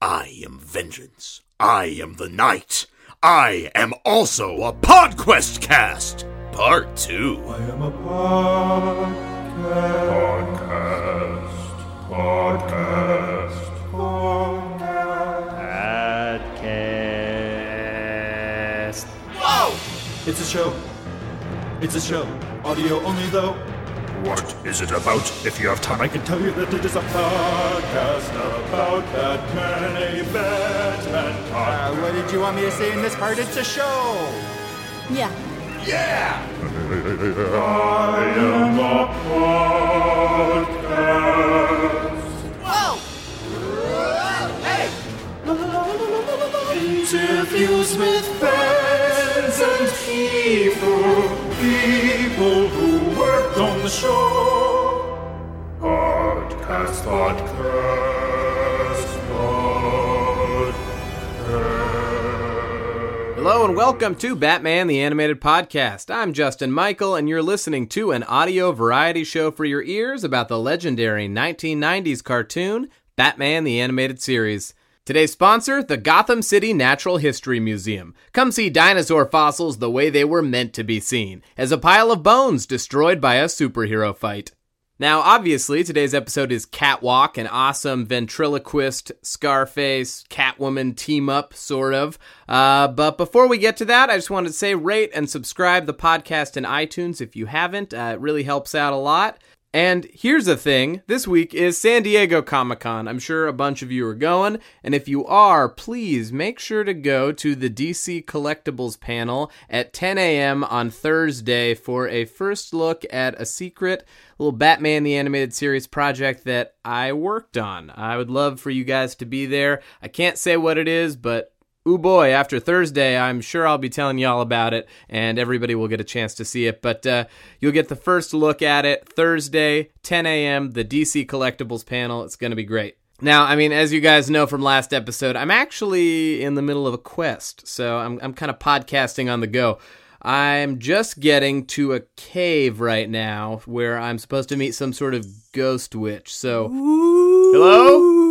I am vengeance. I am the night. I am also a PodQuest cast. Part 2. I am a Podcast. podcast. Podcast. Podcast. Whoa! It's a show. It's a show. Audio only though. What is it about? If you have time, I can tell you that it is a podcast about Batman, a Batman Uh, what did you want me to say in this part? It's a show. Yeah. Yeah! I am a podcast. Oh! Hey! Interviews with fans and people, people who worked on show. Podcast, podcast, podcast. Hello and welcome to Batman the Animated Podcast. I'm Justin Michael, and you're listening to an audio variety show for your ears about the legendary 1990s cartoon, Batman the Animated Series. Today's sponsor, the Gotham City Natural History Museum. Come see dinosaur fossils the way they were meant to be seen, as a pile of bones destroyed by a superhero fight. Now, obviously, today's episode is Catwalk, an awesome ventriloquist, Scarface, Catwoman team up, sort of. Uh, but before we get to that, I just wanted to say rate and subscribe the podcast in iTunes if you haven't. Uh, it really helps out a lot. And here's the thing this week is San Diego Comic Con. I'm sure a bunch of you are going. And if you are, please make sure to go to the DC Collectibles panel at 10 a.m. on Thursday for a first look at a secret little Batman the Animated Series project that I worked on. I would love for you guys to be there. I can't say what it is, but Ooh boy, after Thursday, I'm sure I'll be telling y'all about it, and everybody will get a chance to see it. But uh, you'll get the first look at it Thursday, 10 a.m., the DC Collectibles panel. It's going to be great. Now, I mean, as you guys know from last episode, I'm actually in the middle of a quest, so I'm, I'm kind of podcasting on the go. I'm just getting to a cave right now where I'm supposed to meet some sort of ghost witch. So, hello?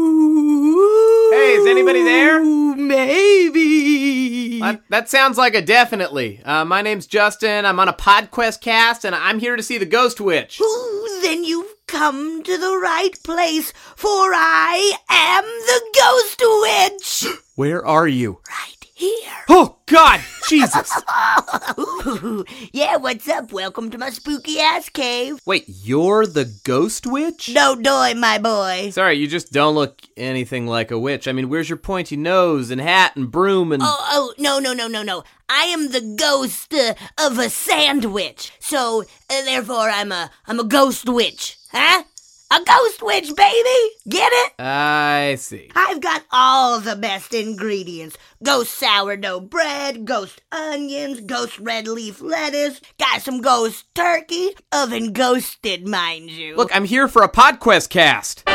Hey, is anybody there? Maybe. That, that sounds like a definitely. Uh, my name's Justin. I'm on a PodQuest cast, and I'm here to see the Ghost Witch. Ooh, then you've come to the right place, for I am the Ghost Witch. Where are you? right here. Oh, God! Jesus! Yeah, what's up? Welcome to my spooky ass cave. Wait, you're the Ghost Witch? No doy, my boy. Sorry, you just don't look anything like a witch. I mean, where's your pointy nose and hat and broom and. Oh, oh, no, no, no, no, no. I am the ghost uh, of a sandwich. So, uh, therefore, I'm a, I'm a ghost witch. Huh? A ghost witch, baby! Get it? I see. I've got all the best ingredients ghost sourdough bread, ghost onions, ghost red leaf lettuce, got some ghost turkey, oven ghosted, mind you. Look, I'm here for a PodQuest cast.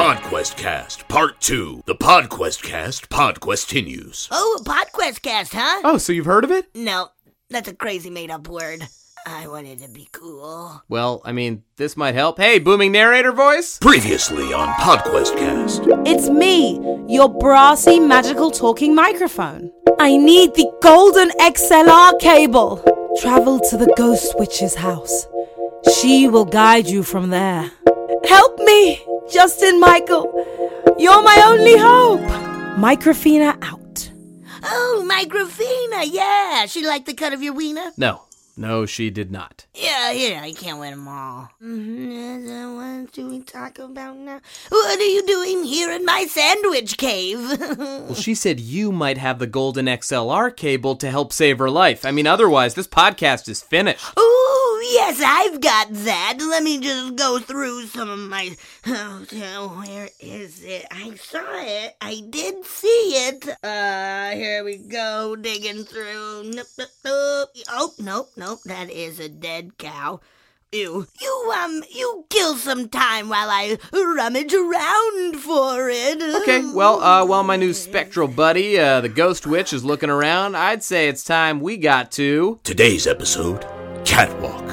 PodQuest cast. Part 2. The PodQuest cast. PodQuest continues. oh, Podquest cast, huh? Oh, so you've heard of it? No, that's a crazy made up word. I wanted to be cool. Well, I mean, this might help. Hey, booming narrator voice? Previously on PodQuest cast. It's me, your brassy magical talking microphone. I need the golden XLR cable. Travel to the ghost witch's house. She will guide you from there. Help me, Justin Michael. You're my only hope. Microfina out. Oh, Microfina, yeah. She liked the cut of your wiener? No, no, she did not. Yeah, yeah, I can't win them all. Mm-hmm. What do we talk about now? What are you doing here in my sandwich cave? Well, she said you might have the golden XLR cable to help save her life. I mean, otherwise, this podcast is finished. Ooh, yes, I've got that. Let me just go through some of my. Oh, oh, where is it? I saw it. I did see it. Uh, here we go, digging through. Nope, nope, nope. Oh, nope, nope. That is a dead cow. You, you, um, you kill some time while I rummage around for it. Okay, well, uh, while my new spectral buddy, uh, the Ghost Witch, is looking around, I'd say it's time we got to. Today's episode Catwalk.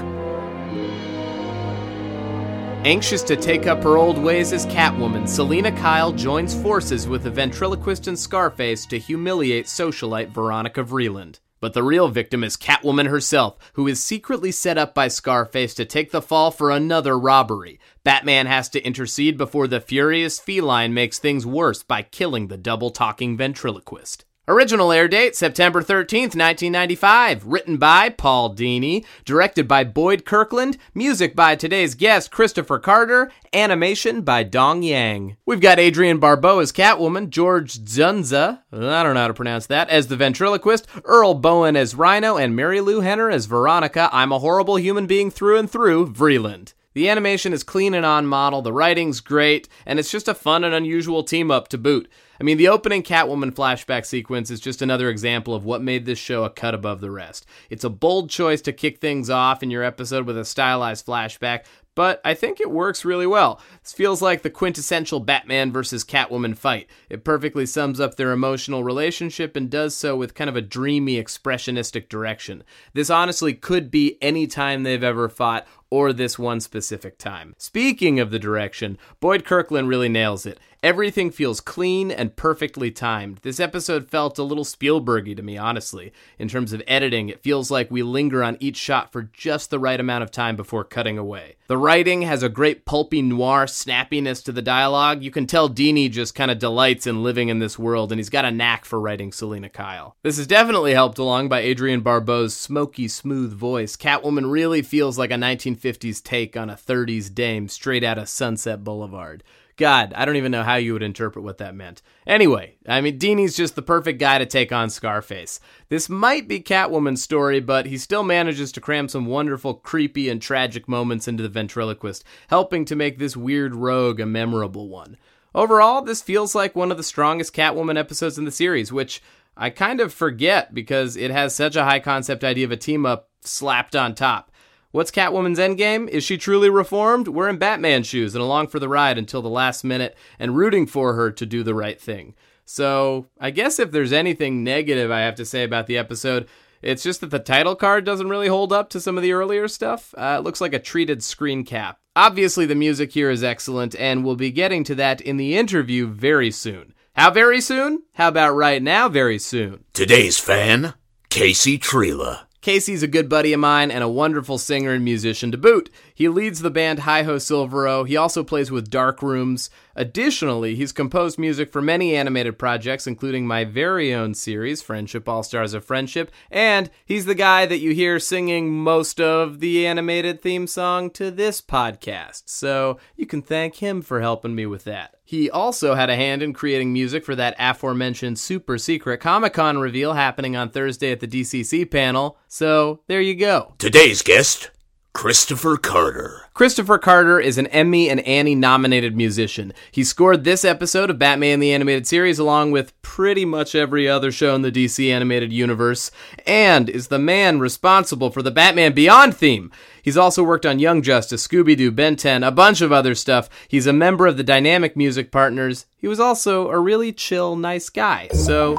Anxious to take up her old ways as Catwoman, Selina Kyle joins forces with the ventriloquist and Scarface to humiliate socialite Veronica Vreeland. But the real victim is Catwoman herself, who is secretly set up by Scarface to take the fall for another robbery. Batman has to intercede before the furious feline makes things worse by killing the double talking ventriloquist. Original air date September 13th, 1995. Written by Paul Dini. Directed by Boyd Kirkland. Music by today's guest, Kristopher Carter. Animation by Dong Yang. We've got Adrienne Barbeau as Catwoman. George Dzundza, I don't know how to pronounce that, as the ventriloquist. Earl Boen as Rhino. And Marilu Henner as Veronica. I'm a horrible human being through and through. Vreeland. The animation is clean and on model, the writing's great, and it's just a fun and unusual team up to boot. I mean, the opening Catwoman flashback sequence is just another example of what made this show a cut above the rest. It's a bold choice to kick things off in your episode with a stylized flashback, but I think it works really well. This feels like the quintessential Batman versus Catwoman fight. It perfectly sums up their emotional relationship and does so with kind of a dreamy, expressionistic direction. This honestly could be any time they've ever fought or this one specific time. Speaking of the direction, Boyd Kirkland really nails it. Everything feels clean and perfectly timed. This episode felt a little Spielbergy to me, honestly. In terms of editing, it feels like we linger on each shot for just the right amount of time before cutting away. The writing has a great pulpy noir snappiness to the dialogue. You can tell Dini just kind of delights in living in this world, and he's got a knack for writing Selina Kyle. This is definitely helped along by Adrienne Barbeau's smoky, smooth voice. Catwoman really feels like a 1950s take on a 30s dame straight out of Sunset Boulevard. God, I don't even know how you would interpret what that meant. Anyway, I mean, Dini's just the perfect guy to take on Scarface. This might be Catwoman's story, but he still manages to cram some wonderful, creepy, and tragic moments into the ventriloquist, helping to make this weird rogue a memorable one. Overall, this feels like one of the strongest Catwoman episodes in the series, which I kind of forget because it has such a high concept idea of a team up slapped on top. What's Catwoman's endgame? Is she truly reformed? We're in Batman shoes and along for the ride until the last minute and rooting for her to do the right thing. So, I guess if there's anything negative I have to say about the episode, it's just that the title card doesn't really hold up to some of the earlier stuff. Uh, it looks like a treated screen cap. Obviously, the music here is excellent, and we'll be getting to that in the interview very soon. How very soon? How about right now, very soon? Today's fan, Casey Trela. Casey's a good buddy of mine and a wonderful singer and musician to boot. He leads the band Hi Ho Silvero. He also plays with Dark Rooms. Additionally, he's composed music for many animated projects, including my very own series, Friendship All Stars of Friendship, and he's the guy that you hear singing most of the animated theme song to this podcast. So you can thank him for helping me with that. He also had a hand in creating music for that aforementioned super secret Comic Con reveal happening on Thursday at the DCC panel. So there you go. Today's guest, Kristopher Carter. Kristopher Carter is an Emmy and Annie nominated musician. He scored this episode of Batman the Animated Series along with pretty much every other show in the DC animated universe, and is the man responsible for the Batman Beyond theme. He's also worked on Young Justice, Scooby Doo, Ben 10, a bunch of other stuff. He's a member of the Dynamic Music Partners. He was also a really chill, nice guy. So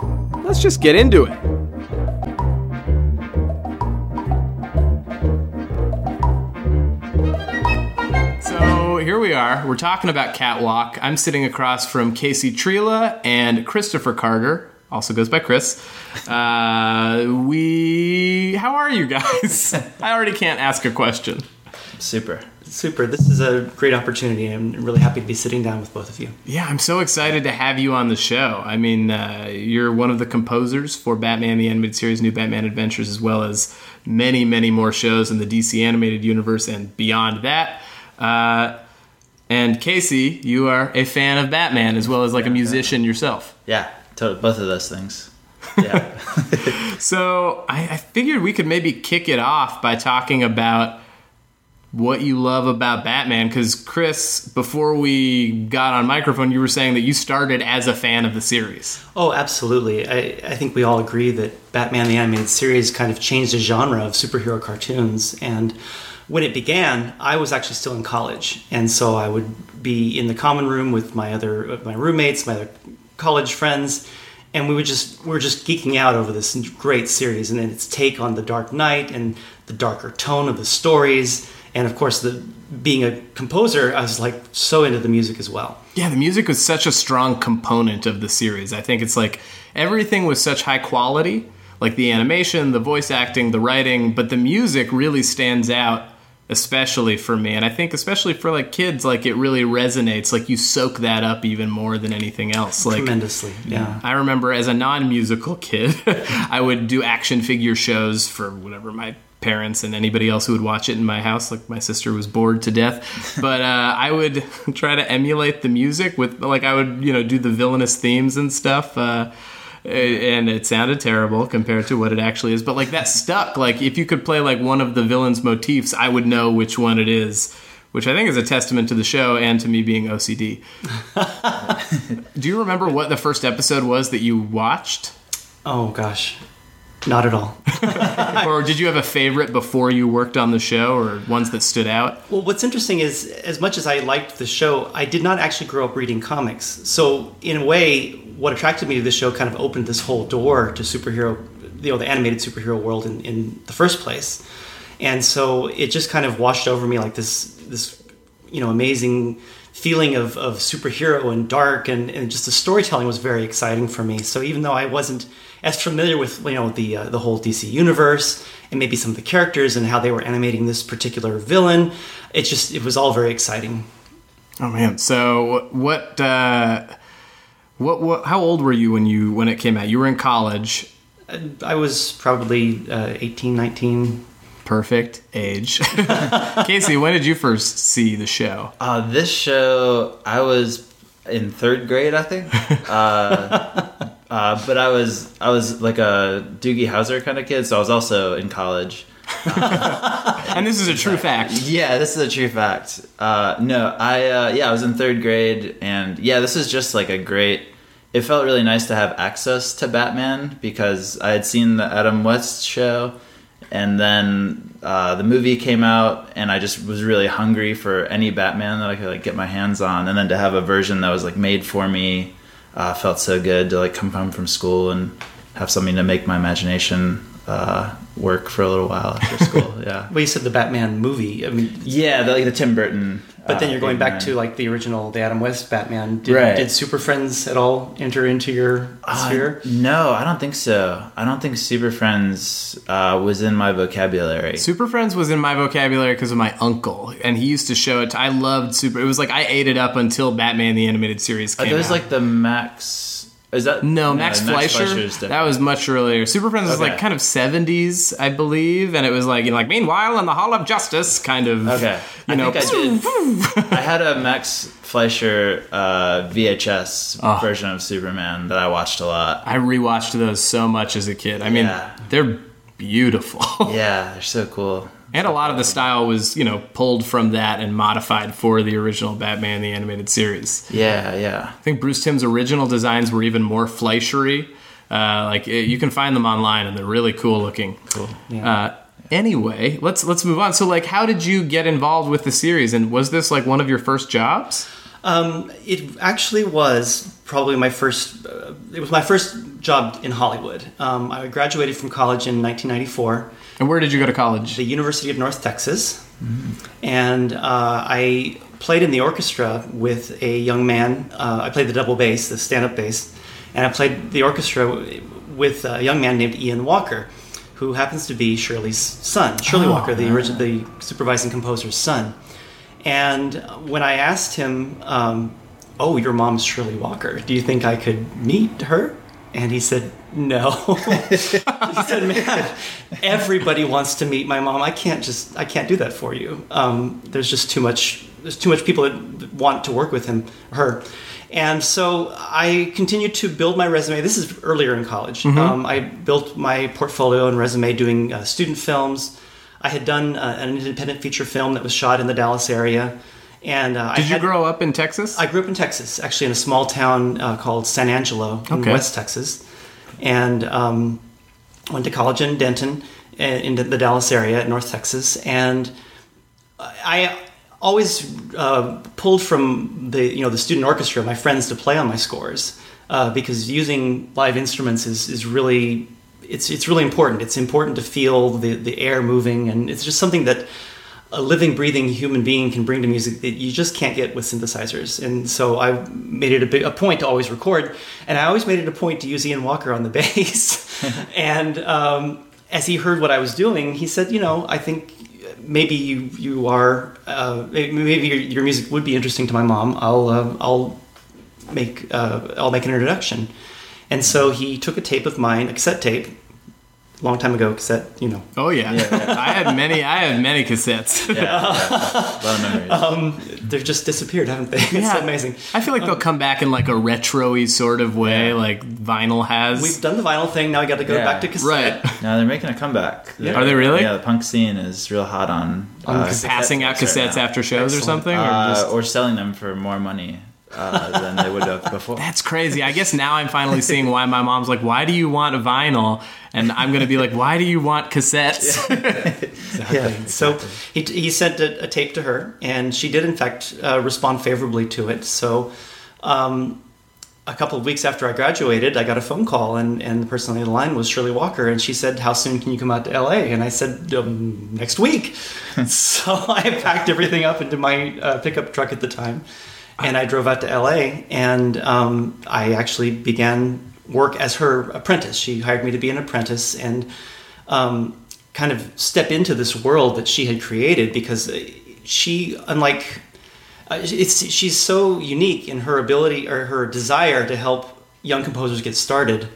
let's just get into it. Here we are. We're talking about Catwalk. I'm sitting across from Casey Trela and Kristopher Carter, also goes by Chris. Uh, we, how are you guys? I already can't ask a question. Super. Super. This is a great opportunity. I'm really happy to be sitting down with both of you. Yeah, I'm so excited to have you on the show. I mean, uh, you're one of the composers for Batman the Animated Series, New Batman Adventures, as well as many, many more shows in the DC animated universe and beyond that. Uh, and Casey, you are a fan of Batman as well as like a musician yourself. Yeah, both of those things. Yeah. So I, I figured we could maybe kick it off by talking about what you love about Batman. Because Chris, before we got on microphone, you were saying that you started as a fan of the series. oh, absolutely. I, I think we all agree that Batman the Animated Series kind of changed the genre of superhero cartoons. And when it began, I was actually still in college. And so I would be in the common room with my other my roommates, my other college friends. And we would just we were just geeking out over this great series and then its take on the Dark Knight and the darker tone of the stories and of course the being a composer, I was like so into the music as well. Yeah, the music was such a strong component of the series. I think it's like everything was such high quality, like the animation, the voice acting, the writing, but the music really stands out especially for me. And i think especially for like kids like it really resonates like you soak that up even more than anything else. Like tremendously yeah. I remember as a non-musical kid i would do action figure shows for whatever my parents and anybody else who would watch it in my house. Like my sister was bored to death. But uh, i would try to emulate the music with like i would you know do the villainous themes and stuff uh, and it sounded terrible compared to what it actually is. But like that stuck. Like if you could play like one of the villain's motifs i would know which one it is which i think is a testament to the show and to me being ocd do you remember what the first episode was that you watched? Oh gosh. Not at all. Or did you have a favorite before you worked on the show or ones that stood out? Well what's interesting is as much as i liked the show i did not actually grow up reading comics. So in a way what attracted me to this show kind of opened this whole door to superhero you know the animated superhero world in, in the first place and so it just kind of washed over me like this this you know amazing feeling of, of superhero and dark and, and just the storytelling was very exciting for me so even though i wasn't as familiar with you know the uh, the whole DC universe and maybe some of the characters and how they were animating this particular villain. It just it was all very exciting. Oh man! So what? Uh, what? What? How old were you when you when it came out? You were in college. I was probably uh, 18, 19. Perfect age. Casey, when did you first see the show? Uh, this show, I was in third grade, I think. Uh, uh, but I was I was like a Doogie Howser kind of kid, so I was also in college. and this is a true fact. Yeah, this is a true fact. Uh, no, I uh, yeah, I was in third grade, and yeah, this is just like a great. It felt really nice to have access to Batman because I had seen the Adam West show, and then uh, the movie came out, and I just was really hungry for any Batman that I could like get my hands on, and then to have a version that was like made for me uh, felt so good to like come home from school and have something to make my imagination uh, work for a little while after school. Yeah. well, you said the Batman movie. I mean, yeah, the, like the Tim Burton. But then uh, you're going back to like the original, the Adam West Batman. Did, Right. did Super Friends at all enter into your Uh, sphere? no, I don't think so. I don't think Super Friends uh, was in my vocabulary. Super Friends was in my vocabulary because of my uncle, and he used to show it. To, I loved Super. It was like I ate it up until Batman the animated series Are came those out. like the Max? Is that no, Max, Fleischer. Fleischer's that was much earlier. Super Friends was like kind of seventies, I believe, and it was like you know, like meanwhile in the Hall of Justice, kind of. Okay, you I know, think I did. I had a Max Fleischer uh, VHS Oh. version of Superman that I watched a lot. I rewatched those so much as a kid. I mean, Yeah. they're beautiful. Yeah, they're so cool. And a lot of the style was, you know, pulled from that and modified for the original Batman the animated series. Yeah, yeah. I think Bruce Timm's original designs were even more Fleischery. Uh, like it, you can find them online, and they're really cool looking. Cool. Uh, anyway, let's let's move on. So, like, how did you get involved with the series, and was this like one of your first jobs? Um, it actually was probably my first. Uh, it was my first job in Hollywood. Um, I graduated from college in 1994. And where did you go to college? The University of North Texas, and uh, I played in the orchestra with a young man. Uh, I played the double bass, the stand-up bass, and I played the orchestra with a young man named Ian Walker, who happens to be Shirley's son. Shirley Oh, Walker, the origi- the supervising composer's son. And when I asked him, um, "Oh, your mom's Shirley Walker. Do you think I could meet her?" And he said, "No." he said, "Man, everybody wants to meet my mom. I can't just I can't do that for you. Um, there's just too much. There's too much people that want to work with him, her." And so I continued to build my resume. This is earlier in college. Um, I built my portfolio and resume doing uh, student films. I had done uh, an independent feature film that was shot in the Dallas area. And uh, I Did you had- grow up in Texas? I grew up in Texas, actually in a small town uh, called San Angelo in Okay. West Texas, and um, went to college in Denton, uh, in the Dallas area, North Texas, and I always uh, pulled from the you know the student orchestra, my friends, to play on my scores uh, because using live instruments is is really it's it's really important. It's important to feel the the air moving, and it's just something that a living, breathing human being can bring to music that you just can't get with synthesizers. And so I made it a, big, a point to always record, and I always made it a point to use Ian Walker on the bass. and um, as he heard what I was doing, he said, "You know, I think." Maybe you you are uh, maybe your, your music would be interesting to my mom. I'll uh, I'll make uh, I'll make an introduction. And so he took a tape of mine, a cassette tape, long time ago cassette, you know. Oh yeah, Yeah, yeah. I had many. I had many cassettes. Yeah, yeah. a lot of memories. Um, they've just disappeared, haven't they? It's Yeah. amazing. I feel like they'll come back in like a retro-y sort of way, like vinyl has. We've done the vinyl thing. Now we got to go Yeah. back to cassette. right. no, they're making a comeback. Yeah. Are they really? Yeah, the punk scene is real hot on, uh, Passing out tapes right cassettes after shows or Excellent. something, or uh, just or selling them for more money uh, than they would have before. That's crazy. I guess now I'm finally seeing why my mom's like, "Why do you want a vinyl?" And I'm gonna be like, "Why do you want cassettes?" Exactly. So he, he sent a, a tape to her, and she did, in fact, uh, respond favorably to it. So um, a couple of weeks after I graduated, I got a phone call, and, and the person on the line was Shirley Walker, and she said, "How soon can you come out to LA?" And I said, um, "Next week." so I packed everything up into my uh, pickup truck at the time, and I drove out to LA, and um, I actually began work as her apprentice. She hired me to be an apprentice, and um, kind of step into this world that she had created because she, unlike uh, it's she's so unique in her ability or her desire to help young composers get started.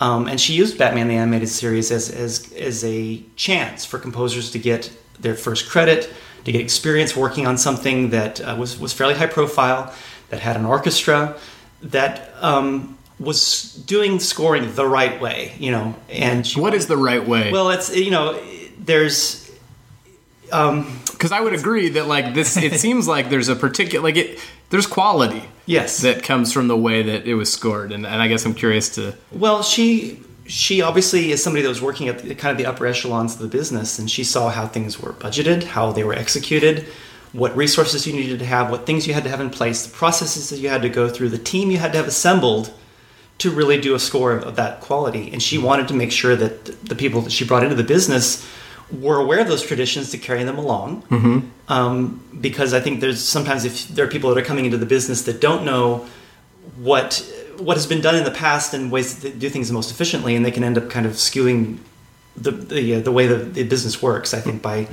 Um, and she used Batman the Animated Series as, as, as a chance for composers to get their first credit, to get experience working on something that uh, was, was fairly high profile, that had an orchestra, that um, was doing scoring the right way, you know. And she what is the right way? well, it's you know, there's um, Because I would agree that like this, it seems like there's a particular like it. There's quality yes that comes from the way that it was scored, and, and I guess I'm curious to. Well, she she obviously is somebody that was working at the, kind of the upper echelons of the business, and she saw how things were budgeted, how they were executed, what resources you needed to have, what things you had to have in place, the processes that you had to go through, the team you had to have assembled to really do a score of, of that quality. And she wanted to make sure that the people that she brought into the business were aware of those traditions to carry them along. Um, because I think there's sometimes if there are people that are coming into the business that don't know what what has been done in the past and ways to do things the most efficiently, and they can end up kind of skewing the the, uh, the way the, the business works. I think by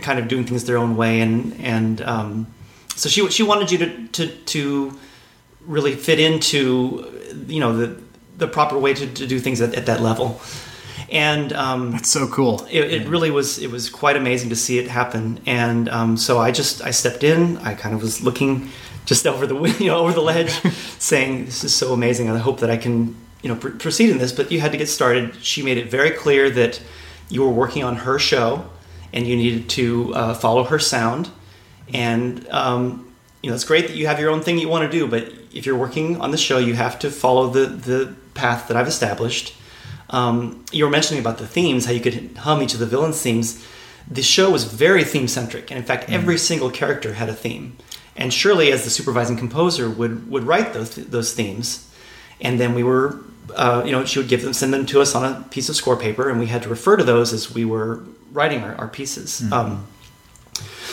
kind of doing things their own way, and and um, so she she wanted you to to to really fit into you know the the proper way to, to do things at, at that level. And um, It's so cool. it, it really was it was quite amazing to see it happen. And um, so i just i stepped in. I kind of was looking just over the you know over the ledge saying this is so amazing. I hope that i can you know pr- proceed in this. But you had to get started. She made it very clear that you were working on her show and you needed to uh, follow her sound. And um, you know it's great that you have your own thing you want to do but if you're working on the show you have to follow the the path that i've established um, you were mentioning about the themes, how you could hum each of the villains' themes. The show was very theme centric, and in fact, every single character had a theme. And Shirley, as the supervising composer, would would write those those themes, and then we were, uh, you know, she would give them, send them to us on a piece of score paper, and we had to refer to those as we were writing our, our pieces. Um,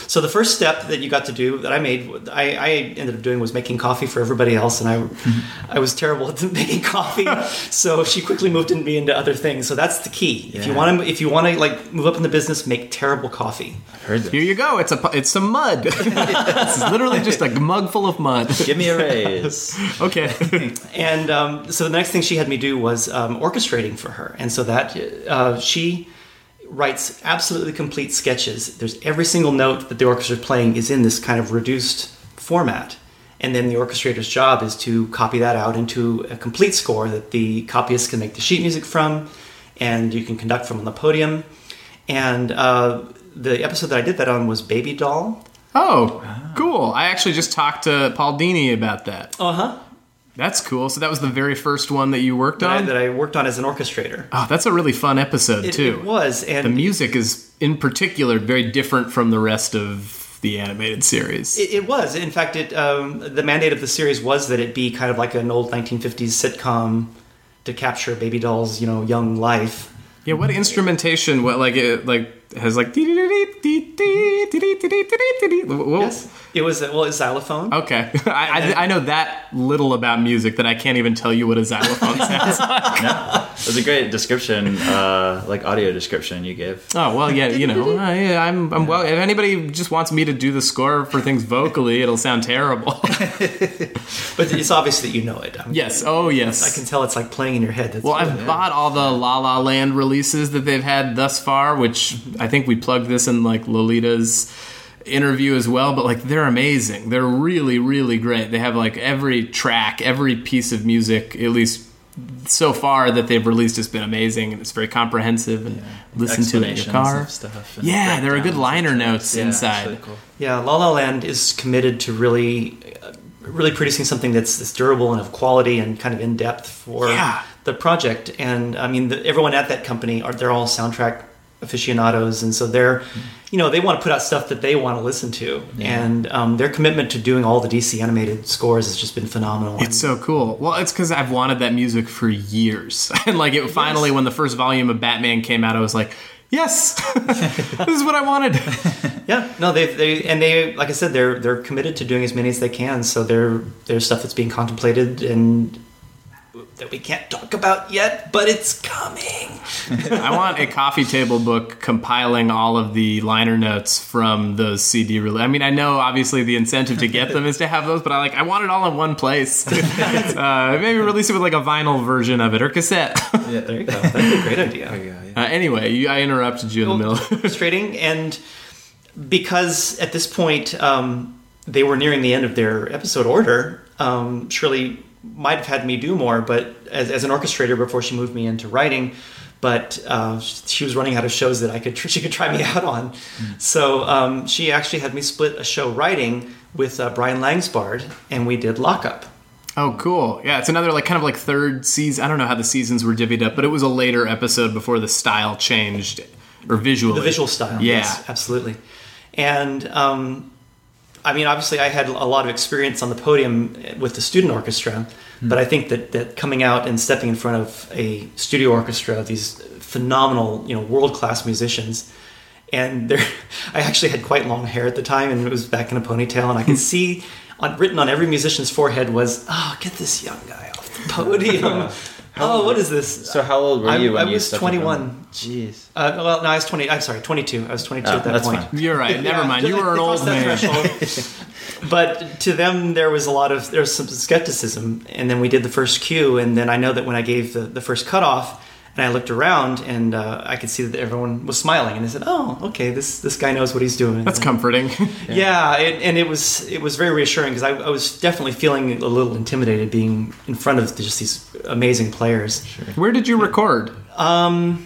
so the first step that you got to do that I made, I, I ended up doing was making coffee for everybody else, and I, I was terrible at making coffee. so she quickly moved me into other things. So that's the key. If you want to, if you want to like move up in the business, make terrible coffee. I've heard this. Here you go. It's a it's some mud. it's literally just a mug full of mud. Give me a raise. Okay. And um, so the next thing she had me do was um, orchestrating for her, and so that uh, she writes absolutely complete sketches. There's every single note that the orchestra is playing is in this kind of reduced format, and then the orchestrator's job is to copy that out into a complete score that the copyist can make the sheet music from, and you can conduct from on the podium. And uh, the episode that I did that on was Baby Doll. Oh, cool. I actually just talked to Paul Dini about that. Uh huh. That's cool. So that was the very first one that you worked That, I- on. that I worked on as an orchestrator. oh, that's a really fun episode It, too. it was, and The music is, in particular, very different from the rest of the animated series. It, it was. In fact, it um, the mandate of the series was that it be kind of like an old 1950s sitcom to capture Baby Doll's you know young life. yeah. What instrumentation? What like it, like has like. Yes. It was well, a xylophone. Okay, I, I, I know that little about music that I can't even tell you what a xylophone sounds like. It was a great description, uh, like audio description you gave. Oh well, yeah, you know, I, I'm, I'm well. If anybody just wants me to do the score for things vocally, it'll sound terrible. But it's obvious that you know it. I'm- yes, oh yes. I can tell it's like playing in your head. That's Well, I've bought all the La La Land releases that they've had thus far, which I think we plugged this in like Lolita's interview as well, but like they're amazing. They're really, really great. They have like every track, every piece of music, at least so far that they've released has been amazing and it's very comprehensive and listen to it in your car. stuff and Yeah, there are good liner notes. Yeah, inside. really cool. Yeah, La La Land is committed to really, uh, really producing something that's, that's durable and of quality and kind of in depth for Yeah. the project. And I mean, the, everyone at that company are they're all soundtrack aficionados, and so they're, you know, they want to put out stuff that they want to listen to, and um, their commitment to doing all the DC animated scores has just been phenomenal. It's so cool. Well, it's because I've wanted that music for years, and like it finally, when the first volume of Batman came out, I was like, "Yes, this is what I wanted." Yeah, no, they they and they like I said, they're they're committed to doing as many as they can. So there there's stuff that's being contemplated and that we can't talk about yet, but it's coming. I want a coffee table book compiling all of the liner notes from those CD release. I mean, I know obviously the incentive to get them is to have those, but I like I want it all in one place. uh, maybe release it with like a vinyl version of it or cassette. Yeah, there you go. That'd a great idea. uh, anyway, you, I interrupted you in the middle. frustrating and because at this point um, they were nearing the end of their episode order um, shirley might have had me do more but as, as an orchestrator before she moved me into writing but uh, she was running out of shows that I could she could try me out on, so um, she actually had me split a show writing with uh, Brian Langsbard, and we did Lockup. Oh, cool. Yeah, it's another like kind of like third season. I don't know how the seasons were divvied up, but it was a later episode before the style changed or visually. The visual style, Yeah. yes, absolutely. And um, I mean, obviously, I had a lot of experience on the podium with the student orchestra, but I think that, that coming out and stepping in front of a studio orchestra, of these phenomenal, you know, world class musicians, and there, I actually had quite long hair at the time, and it was back in a ponytail, and I could hmm. see on, written on every musician's forehead was, "Oh, get this young guy off the podium." oh, what is this? So how old were you I, when I was stepped 21. Jeez. Uh, well, no, I was 20. I'm sorry, 22. I was 22 Oh, at that that's point. fine. You're right. Never Yeah, mind. You were an old that man. but to them, there was a lot of there was some skepticism, and then we did the first cue, and then I know that when I gave the, the first cutoff, and I looked around, and uh, I could see that everyone was smiling, and they said, "Oh, okay, this this guy knows what he's doing." That's And- comforting. yeah, it, and it was it was very reassuring because I, I was definitely feeling a little intimidated being in front of just these amazing players. Where did you record? Um,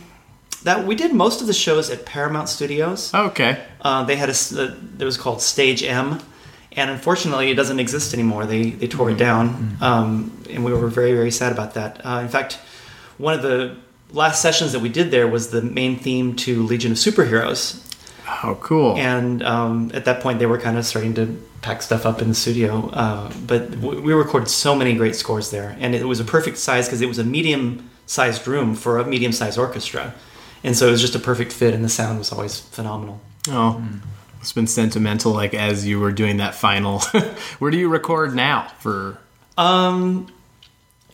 that we did most of the shows at Paramount Studios. Okay. Uh, they had a uh, it was called Stage M, and unfortunately, it doesn't exist anymore. They they tore it down, um, and we were very very sad about that. Uh, in fact, one of the last sessions that we did there was the main theme to Legion of Superheroes, Oh, cool. and um, at that point, they were kind of starting to pack stuff up in the studio. Uh, but w- we recorded so many great scores there, and it was a perfect size because it was a medium-sized room for a medium-sized orchestra, and so it was just a perfect fit, and the sound was always phenomenal. Oh, it's been sentimental. Like as you were doing that final. Where do you record now? For Um,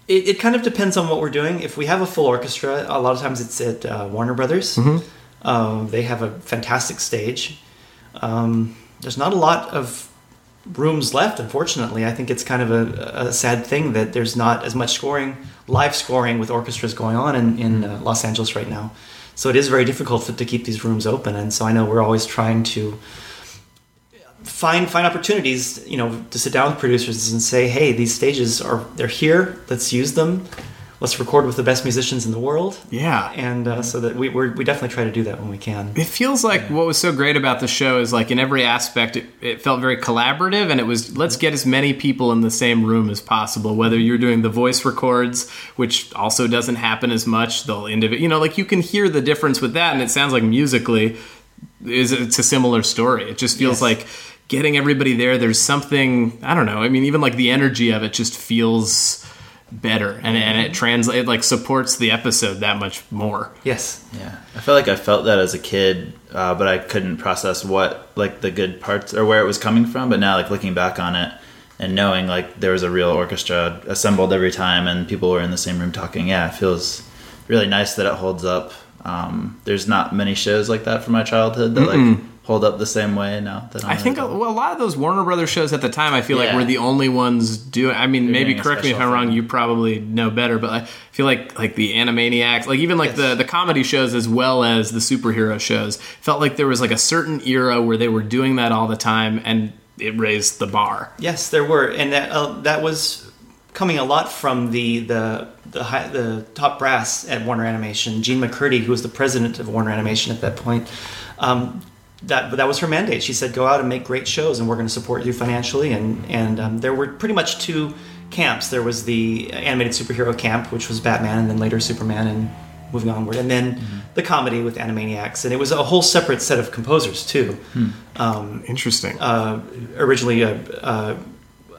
it, it kind of depends on what we're doing. If we have a full orchestra, a lot of times it's at uh, Warner Brothers. Um, they have a fantastic stage. Um, there's not a lot of rooms left, unfortunately. I think it's kind of a, a sad thing that there's not as much scoring, live scoring with orchestras going on in, in uh, Los Angeles right now. So it is very difficult for, to keep these rooms open. And so I know we're always trying to find find opportunities you know to sit down with producers and say hey these stages are they're here let's use them let's record with the best musicians in the world yeah, and uh, so that we we're, we definitely try to do that when we can it feels like what was so great about the show is like in every aspect, it, it felt very collaborative, and it was let's get as many people in the same room as possible. Whether you're doing the voice records, which also doesn't happen as much, they'll individual, you know, like you can hear the difference with that, and it sounds like musically is it's a similar story. It just feels Yes. like getting everybody there. There's something I don't know. I mean, even like the energy of it just feels better and, and it translates like supports the episode that much more Yes. Yeah, I feel like I felt that as a kid, uh, but I couldn't process what like the good parts or where it was coming from. But now, like looking back on it and knowing like there was a real orchestra assembled every time and people were in the same room talking, yeah, it feels really nice that it holds up. Um, there's not many shows like that from my childhood that like hold up the same way now. That I'm I think a, well, a lot of those Warner Brothers shows at the time, I feel like Yeah. were the only ones doing. I mean, They're maybe correct me if I'm wrong. thing. You probably know better, but I feel like like the Animaniacs, like even like the the comedy shows as well as the superhero shows, felt like there was like a certain era where they were doing that all the time, and it raised the bar. Yes, there were, and that uh, that was coming a lot from the the the, high, the top brass at Warner Animation. Jean MacCurdy, who was the president of Warner Animation at that point, um, that that was her mandate. She said, "Go out and make great shows, and we're going to support you financially." And and um, there were pretty much two camps. There was the animated superhero camp, which was Batman, and then later Superman, and moving onward, and then the comedy with Animaniacs, and it was a whole separate set of composers too. Um, Interesting. uh, originally, uh, uh,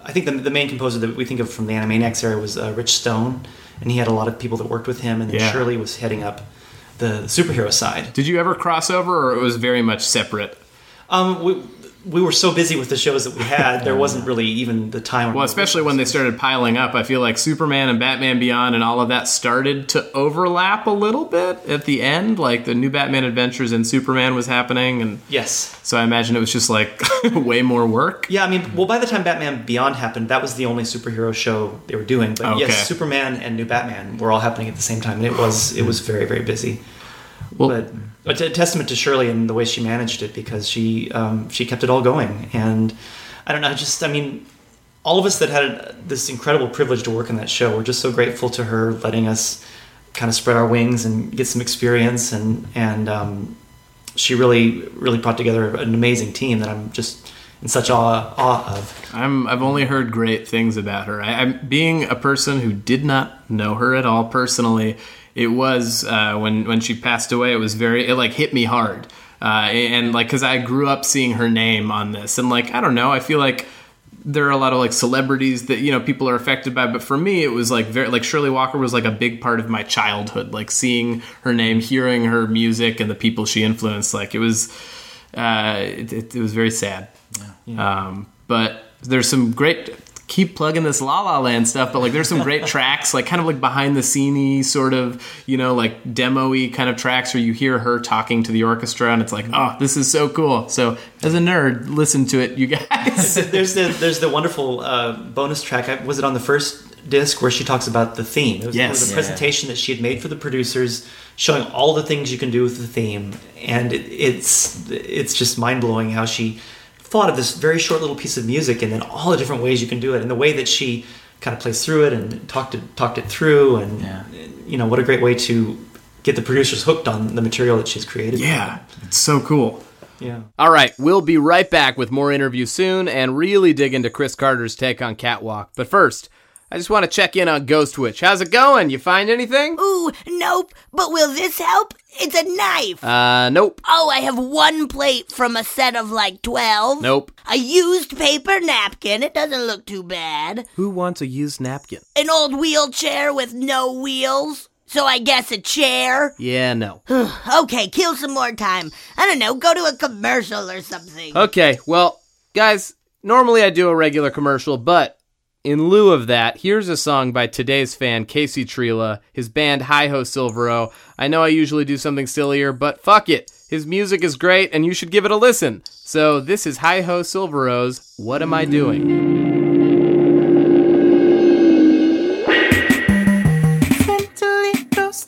I think the, the main composer that we think of from the Animaniacs era was uh, Rich Stone, and he had a lot of people that worked with him, and then Yeah. Shirley was heading up the superhero side. Did you ever cross over, or it was very much separate? Um, we, we were so busy with the shows that we had, there wasn't really even the time. Well, especially when they started piling up, I feel like Superman and Batman Beyond and all of that started to overlap a little bit at the end. Like the new Batman Adventures and Superman was happening, and Yes. so I imagine it was just like way more work. Yeah, I mean, well, by the time Batman Beyond happened, that was the only superhero show they were doing. But Okay. yes, Superman and New Batman were all happening at the same time, and it was it was very very busy. Well- but but a testament to Shirley and the way she managed it because she um, she kept it all going. And I don't know, just I mean, all of us that had this incredible privilege to work on that show, we're just so grateful to her letting us kind of spread our wings and get some experience and and um, she really really brought together an amazing team that I'm just in such awe, awe of. I'm I've only heard great things about her. I, I'm being a person who did not know her at all personally. It was uh, when when she passed away. It was very it like hit me hard, uh, and like because I grew up seeing her name on this, and like I don't know, I feel like there are a lot of like celebrities that you know people are affected by but for me it was like very like shirley walker was like a big part of my childhood like seeing her name hearing her music and the people she influenced like it was uh it, it, it was very sad um but there's some great keep plugging this la la land stuff but like there's some great tracks like kind of like behind the sceney sort of you know like demo-y kind of tracks where you hear her talking to the orchestra and it's like oh this is so cool so as a nerd listen to it you guys there's the there's the wonderful uh, bonus track. I- Was it on the first disc where she talks about the theme? It was, it Yes. was a Yeah. presentation that she had made for the producers, showing all the things you can do with the theme, and it, it's it's just mind blowing how she thought of this very short little piece of music and then all the different ways you can do it, and the way that she kind of plays through it and talked it talked it through, and Yeah. you know what a great way to get the producers hooked on the material that she's created. yeah it's so cool yeah. All right, we'll be right back with more interviews soon and really dig into Chris Carter's take on Catwalk. But first, I just want to check in on Ghost Witch. How's it going? You find anything? Ooh, nope. But will this help? It's a knife. Uh, nope. Oh, I have one plate from a set of like 12. Nope. A used paper napkin. It doesn't look too bad. Who wants a used napkin? An old wheelchair with no wheels. So I guess a chair. Yeah, no. Okay, kill some more time. I don't know, go to a commercial or something. Okay, well, guys, normally I do a regular commercial, but in lieu of that, here's a song by today's fan, Casey Trela, his band Hi Ho Silvero. I know I usually do something sillier, but fuck it. His music is great and you should give it a listen. So this is Hi Ho Silver Oh's What Am I Doing?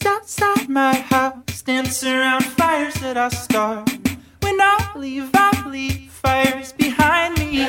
Outside my house, dance around fires that I start. When I leave, I leave fires behind me.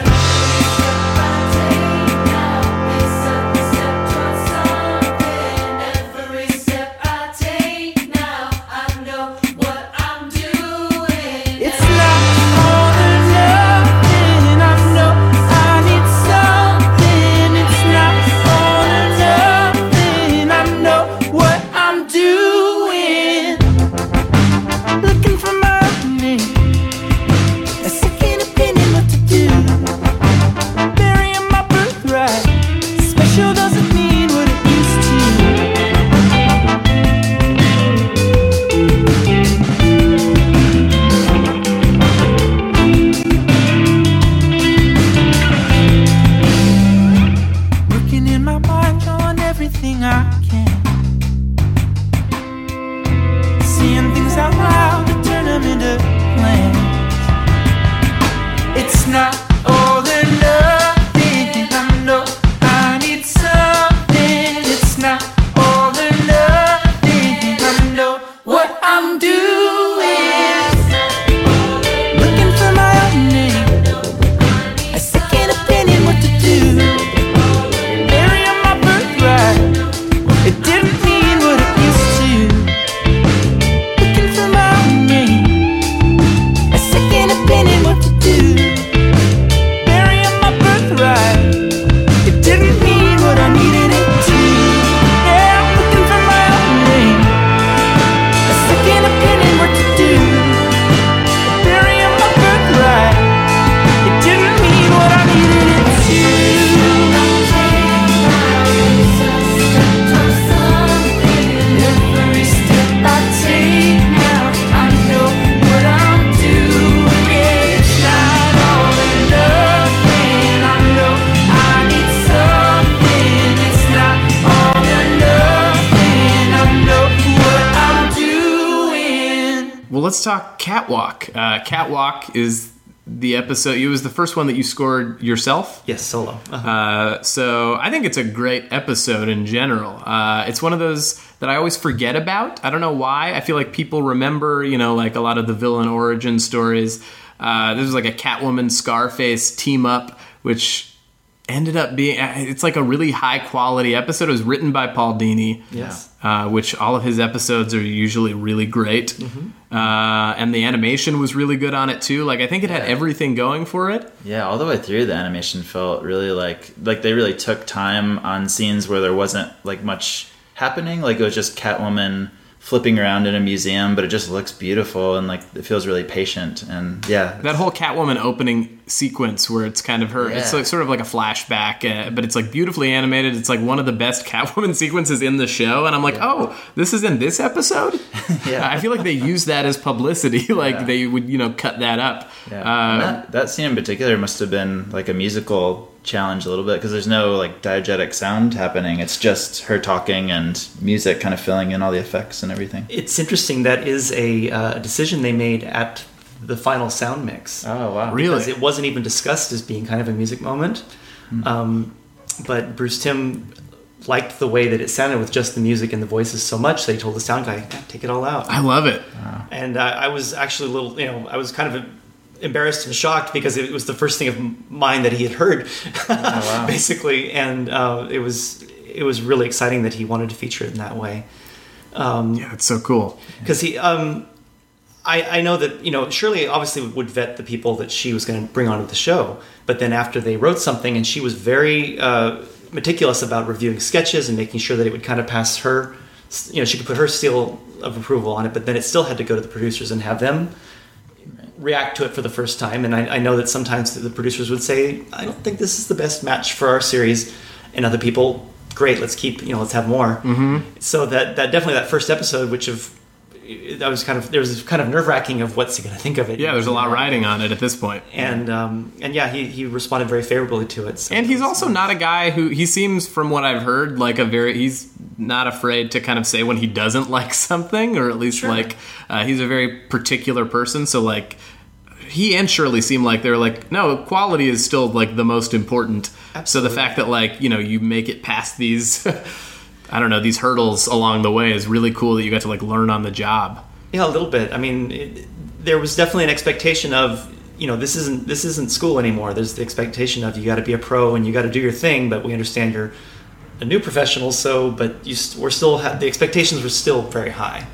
Catwalk. Uh, Catwalk is the episode. It was the first one that you scored yourself. Yes, solo. Uh-huh. Uh, so I think it's a great episode in general. Uh, it's one of those that I always forget about. I don't know why. I feel like people remember, you know, like a lot of the villain origin stories. Uh, this was like a Catwoman Scarface team up, which ended up being it's like a really high quality episode. It was written by Paul Dini. Yes. Uh, which all of his episodes are usually really great. Mm-hmm. Uh, and the animation was really good on it too. Like I think it had everything going for it. Yeah, all the way through the animation felt really like like they really took time on scenes where there wasn't like much happening. Like it was just Catwoman flipping around in a museum, but it just looks beautiful and like it feels really patient. And yeah, That whole Catwoman opening sequence where it's kind of her, it's like sort of like a flashback, uh, but it's like beautifully animated. It's like one of the best Catwoman sequences in the show, and I'm like, oh, this is in this episode. Yeah. I feel like they use that as publicity, like Yeah. they would, you know, cut that up. Yeah, Uh, that, that scene in particular must have been like a musical challenge a little bit because there's no like diegetic sound happening. It's just her talking and music kind of filling in all the effects and everything. It's interesting. That is a uh, decision they made at the final sound mix. Oh wow! Really? Because it wasn't even discussed as being kind of a music moment. Um, but Bruce Timm liked the way that it sounded with just the music and the voices so much that he told the sound guy, "Take it all out." I love it. and I, I was actually a little, you know, I was kind of embarrassed and shocked because it was the first thing of mine that he had heard, basically, and uh, it was it was really exciting that he wanted to feature it in that way. Um, Yeah, it's so cool. because he um I, I know that you know Shirley obviously would vet the people that she was going to bring onto the show, but then after they wrote something and she was very uh, meticulous about reviewing sketches and making sure that it would kind of pass her, you know, she could put her seal of approval on it, but then it still had to go to the producers and have them react to it for the first time. And I, I know that sometimes the producers would say, "I don't think this is the best match for our series," and other people, "Great, let's keep you know, let's have more." Mm-hmm. So that that definitely that first episode, which of that was kind of there was kind of nerve wracking of what's he going to think of it. Yeah, there's a lot riding on it at this point. and um, and yeah, he, he responded very favorably to it. So And he's also not a guy who he seems, from what I've heard, like a very he's not afraid to kind of say when he doesn't like something, or at least like uh, he's a very particular person. So like he and Shirley seem like they're like no quality is still like the most important. So the fact that like you know you make it past these. I don't know these hurdles along the way is really cool that you got to like learn on the job. Yeah, a little bit. I mean, it, there was definitely an expectation of you know this isn't this isn't school anymore. There's the expectation of you got to be a pro and you got to do your thing, but we understand you're a new professional. So, but you st- we're still ha- the expectations were still very high.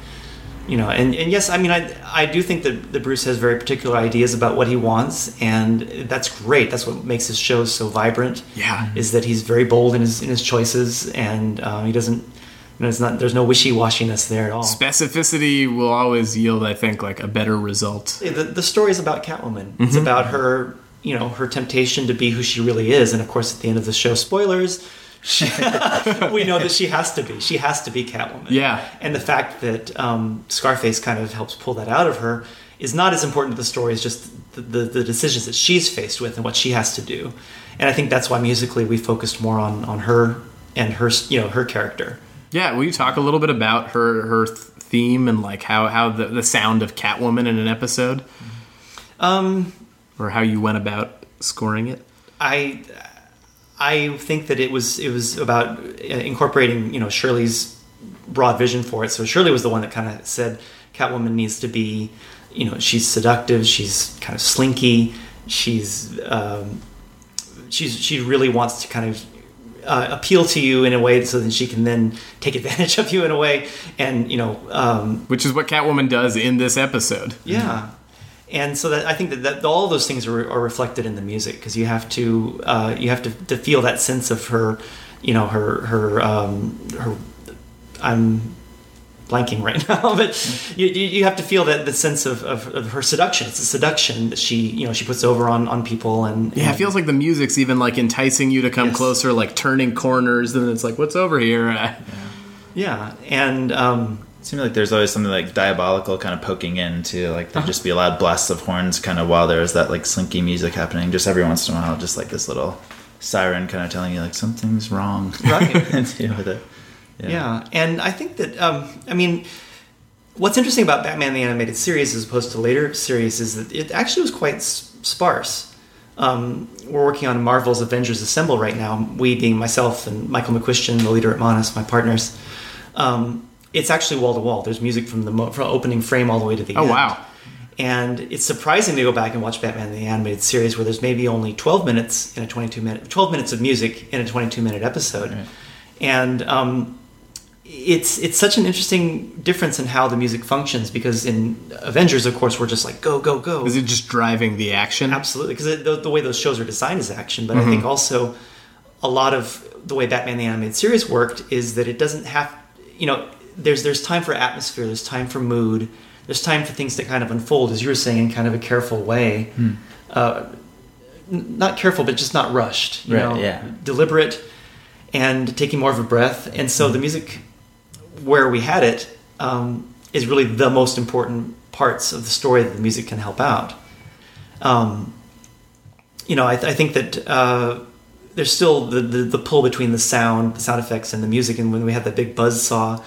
You know, and, and yes, I mean, I I do think that, that Bruce has very particular ideas about what he wants, and that's great. That's what makes his shows so vibrant. Yeah. is that he's very bold in his in his choices, and um, he doesn't. You know, it's not. There's no wishy washiness there at all. Specificity will always yield, I think, like a better result. the, the story is about Catwoman. It's about her, you know, her temptation to be who she really is, and of course, at the end of the show, spoilers. She, we know that she has to be. She has to be Catwoman. Yeah. And the fact that um, Scarface kind of helps pull that out of her is not as important to the story as just the, the, the decisions that she's faced with and what she has to do. And I think that's why musically we focused more on, on her and her you know her character. Yeah, will you talk a little bit about her her theme and like how how the, the sound of Catwoman in an episode, Um, or how you went about scoring it? I I think that it was it was about incorporating you know Shirley's broad vision for it. So Shirley was the one that kind of said Catwoman needs to be you know she's seductive, she's kind of slinky, she's um, she's she really wants to kind of uh, appeal to you in a way so that she can then take advantage of you in a way and you know um, Which is what Catwoman does in this episode. yeah. And so that I think that, that all those things are, are reflected in the music because you have to uh, you have to, to feel that sense of her, you know, her her um, her. I'm blanking right now, but you, you have to feel that the sense of, of, of her seduction. It's a seduction that she you know she puts over on, on people and Yeah, it feels like the music's even like enticing you to come Yes. closer, like turning corners. And then it's like, what's over here? Uh, yeah and um, It seemed like there's always something like diabolical kind of poking in to like Uh-huh. there'd just be a loud blasts of horns kind of while there's that like slinky music happening. Just every once in a while, just like this little siren kind of telling you like something's wrong. Right. and deal with it. Yeah. and I think that um, I mean, what's interesting about Batman the animated series as opposed to later series is that it actually was quite s- sparse. Um, we're working on Marvel's Avengers Assemble right now. We being myself and Michael McCuistion, the leader at Monas, my partners. Um, it's actually wall to wall. There's music from the mo- from opening frame all the way to the Oh, end. Oh wow. And it's surprising to go back and watch Batman the animated series where there's maybe only 12 minutes in a 22 minute 12 minutes of music in a 22 minute episode. And um, it's it's such an interesting difference in how the music functions because in Avengers, of course, we're just like go go go. is it just driving the action? Absolutely, because the, the way those shows are designed is action. But I think also a lot of the way Batman the animated series worked is that it doesn't have you know there's there's time for atmosphere, there's time for mood, there's time for things to kind of unfold, as you were saying, in kind of a careful way. Uh, n- not careful, but just not rushed. You Right, know, yeah. deliberate and taking more of a breath. And so the music, where we had it, um, is really the most important parts of the story that the music can help out. Um, you know, I, I think that uh, there's still the, the, the pull between the sound, the sound effects, and the music. And when we had that big buzz saw,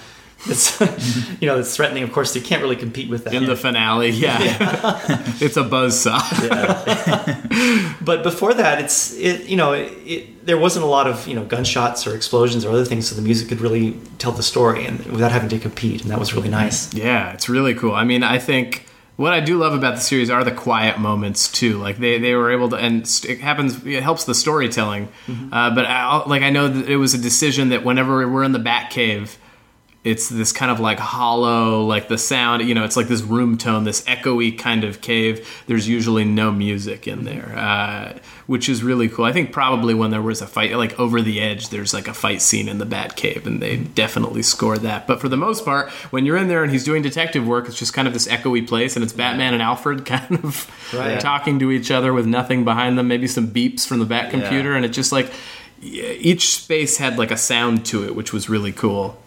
that's you know, it's threatening. Of course, you can't really compete with that. in the finale, yeah, it's a buzzsaw. but before that, it's it. You know, it, it, there wasn't a lot of you know gunshots or explosions or other things, so the music could really tell the story and without having to compete, and that was really nice. Yeah, it's really cool. I mean, I think what I do love about the series are the quiet moments too. Like they, they were able to, and it happens. It helps the storytelling. Uh, but I, like I know that it was a decision that whenever we're in the Batcave, it's this kind of like hollow, like the sound. You know, it's like this room tone, this echoey kind of cave. There's usually no music in there, uh, which is really cool. I think probably when there was a fight, like over the edge, there's like a fight scene in the Batcave, and they definitely scored that. But for the most part, when you're in there and he's doing detective work, it's just kind of this echoey place, and it's Batman and Alfred kind of Right. talking to each other with nothing behind them. Maybe some beeps from the Bat computer, Yeah. and it just like each space had like a sound to it, which was really cool.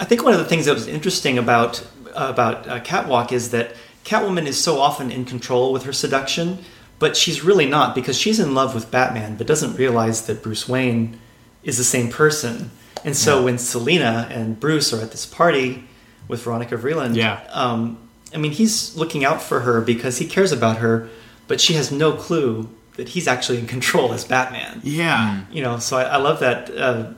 I think one of the things that was interesting about about uh, Catwalk is that Catwoman is so often in control with her seduction, but she's really not because she's in love with Batman, but doesn't realize that Bruce Wayne is the same person. And so when Selina and Bruce are at this party with Veronica Vreeland, Yeah. um, I mean, he's looking out for her because he cares about her, but she has no clue that he's actually in control as Batman Yeah. you know so i, I love that uh,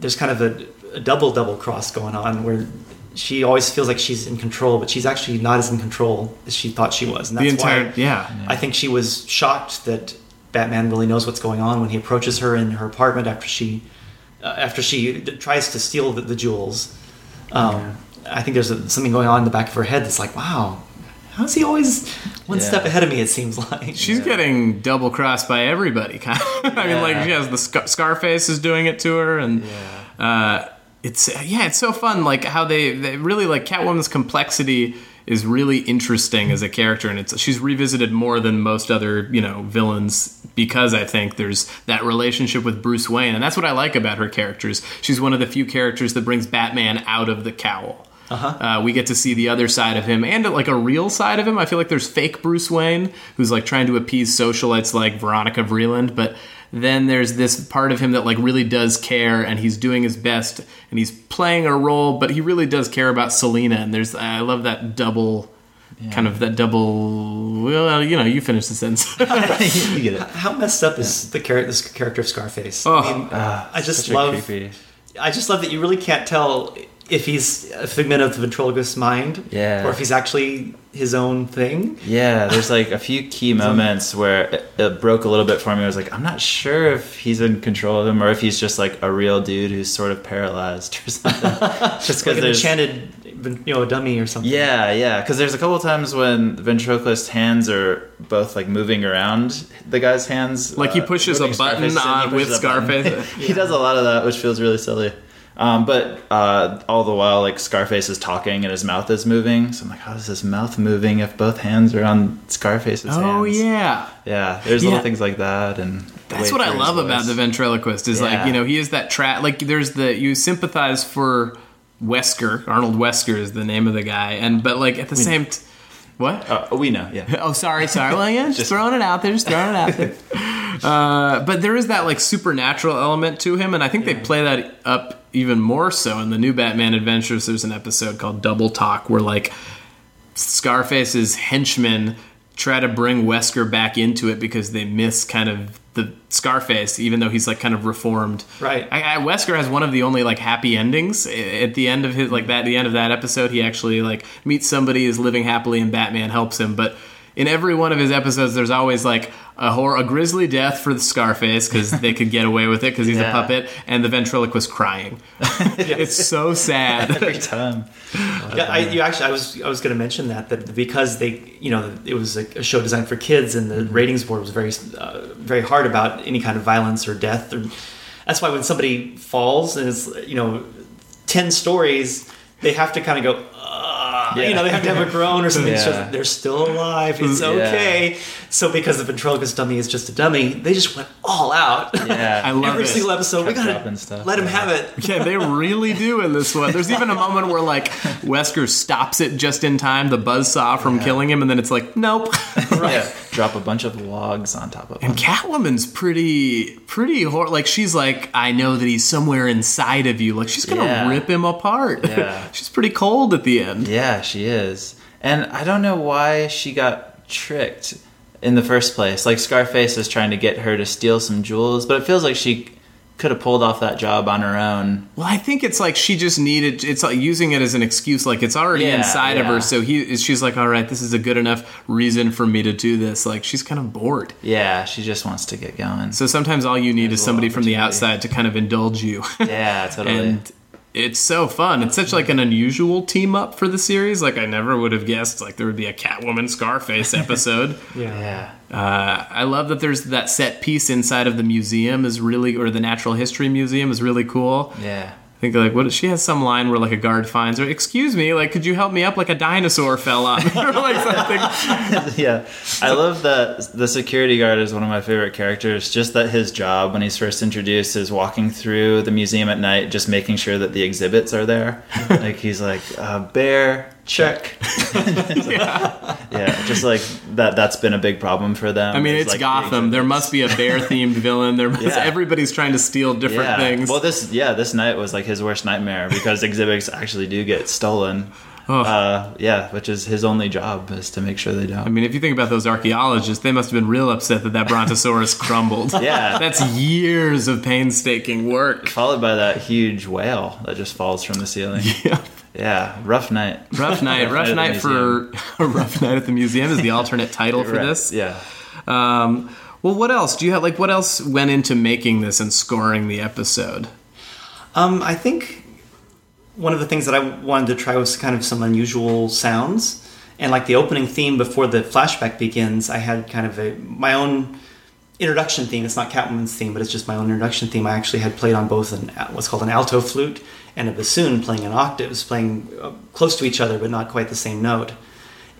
there's kind of a, a double double cross going on where she always feels like she's in control but she's actually not as in control as she thought she was and The entire why yeah. i think she was shocked that batman really knows what's going on when he approaches her in her apartment after she uh, after she d- tries to steal the, the jewels um, i think there's a, something going on in the back of her head that's like wow how's he always one Yeah. step ahead of me it seems like She's getting double crossed by everybody. Kind of. I mean, like she has the Scar- Scarface is doing it to her, and uh, it's yeah, it's so fun. Like how they, they really like Catwoman's complexity is really interesting as a character, and it's she's revisited more than most other you know villains because I think there's that relationship with Bruce Wayne, and that's what I like about her characters. She's one of the few characters that brings Batman out of the cowl. Uh huh. we get to see the other side of him and like a real side of him. I feel like there's fake Bruce Wayne who's like trying to appease socialites like Veronica Vreeland, but then there's this part of him that like really does care and he's doing his best and he's playing a role but he really does care about selina and there's i love that double kind of that double well uh, you know you finish the sentence you get it. How messed up is the character, this character of Scarface? Oh. I mean, ah, I just love. creepy. I just love that you really can't tell if he's a figment of the ventriloquist's mind, Yeah. or if he's actually his own thing. Yeah, there's like a few key moments where it, it broke a little bit for me. I was like, I'm not sure if he's in control of him or if he's just like a real dude who's sort of paralyzed or something. just because Like an there's enchanted, you know, a dummy or something. Yeah, yeah. Because there's a couple times when the ventriloquist's hands are both like moving around the guy's hands. Like he uh, pushes a button Scarface, on pushes with a. Scarface. he does a lot of that, which feels really silly. Um, but uh, all the while, like Scarface is talking and his mouth is moving. So I'm like, how is his mouth moving if both hands are on Scarface's hands? oh yeah Yeah, there's Yeah. little things like that, and That's what I love about voice. the ventriloquist is like you know he is that trap like there's the you sympathize for Wesker Arnold Wesker is the name of the guy and but like at the same t- what Uh, we know, yeah. oh sorry sorry well yeah just, throwing it out there just throwing it out there uh, but there is that like supernatural element to him and I think they play that up even more so in the new Batman Adventures there's an episode called Double Talk where like Scarface's henchmen try to bring Wesker back into it because they miss kind of the Scarface, even though he's like kind of reformed. Right. I, I, Wesker has one of the only like happy endings at the end of his like that. The end of that episode, he actually like meets somebody is living happily, and Batman helps him. But in every one of his episodes, there's always like a horror, a grisly death for the Scarface because they could get away with it because he's a puppet, and the ventriloquist crying. it's so sad. Every time. Yeah, I, you actually, I was, I was going to mention that that because they, you know, it was a, a show designed for kids, and the ratings board was very, uh, very hard about any kind of violence or death. Or, that's why when somebody falls and it's, you know, ten stories, they have to kind of go. "Ugh," You know, they have to have a groan or something. so Yeah. they're still alive. It's Yeah. okay. So because the ventriloquist dummy is just a dummy, they just went all out. Yeah, I love Every it. single episode, we gotta dropping stuff. let him have it. Yeah, they really do in this one. There's even a moment where like Wesker stops it just in time, the buzz saw from killing him, and then it's like, nope. Yeah, drop a bunch of logs on top of him. And Catwoman's pretty, pretty hor- like she's like, I know that he's somewhere inside of you. Like she's gonna Yeah. rip him apart. Yeah. she's pretty cold at the end. Yeah, she is. And I don't know why she got tricked in the first place. Like Scarface is trying to get her to steal some jewels, but it feels like she could have pulled off that job on her own. Well, I think it's like she just needed. It's like using it as an excuse. Like it's already Yeah, inside of her. So he, she's like, all right, this is a good enough reason for me to do this. Like she's kind of bored. Yeah, she just wants to get going. So sometimes all you need There's is somebody from the outside to kind of indulge you. yeah, totally. and it's so fun. It's such like an unusual team up for the series. Like I never would have guessed like there would be a Catwoman Scarface episode. yeah. uh, I love that there's that set piece inside of the museum is really or the Natural History Museum is really cool. Yeah. I think like what she has some line where like a guard finds her. Excuse me, like could you help me up? Like a dinosaur fell on me or like something. yeah, I love that the security guard is one of my favorite characters. Just that his job when he's first introduced is walking through the museum at night, just making sure that the exhibits are there. like he's like uh, bear check. yeah. just like that. That's been a big problem for them. I mean, is, it's like, Gotham. There must be a bear themed villain. There must, Yeah. everybody's trying to steal different yeah. things. Well, this yeah, this night was like his worst nightmare because exhibits actually do get stolen. Oh. Uh, yeah, which is his only job is to make sure they don't. I mean, if you think about those archaeologists, they must have been real upset that that Brontosaurus crumbled. Yeah. That's years of painstaking work. Followed by that huge whale that just falls from the ceiling. Yeah. Yeah, rough night. Rough night. Rough at the night for a rough night at the museum is the alternate title for Right, this. Yeah. Um, well, what else do you have? Like, what else went into making this and scoring the episode? Um, I think one of the things that I wanted to try was kind of some unusual sounds, and like the opening theme before the flashback begins, I had kind of a my own introduction theme. It's not Catwoman's theme, but it's just my own introduction theme. I actually had played on both an what's called an alto flute and a bassoon, playing in octaves, playing uh, close to each other but not quite the same note,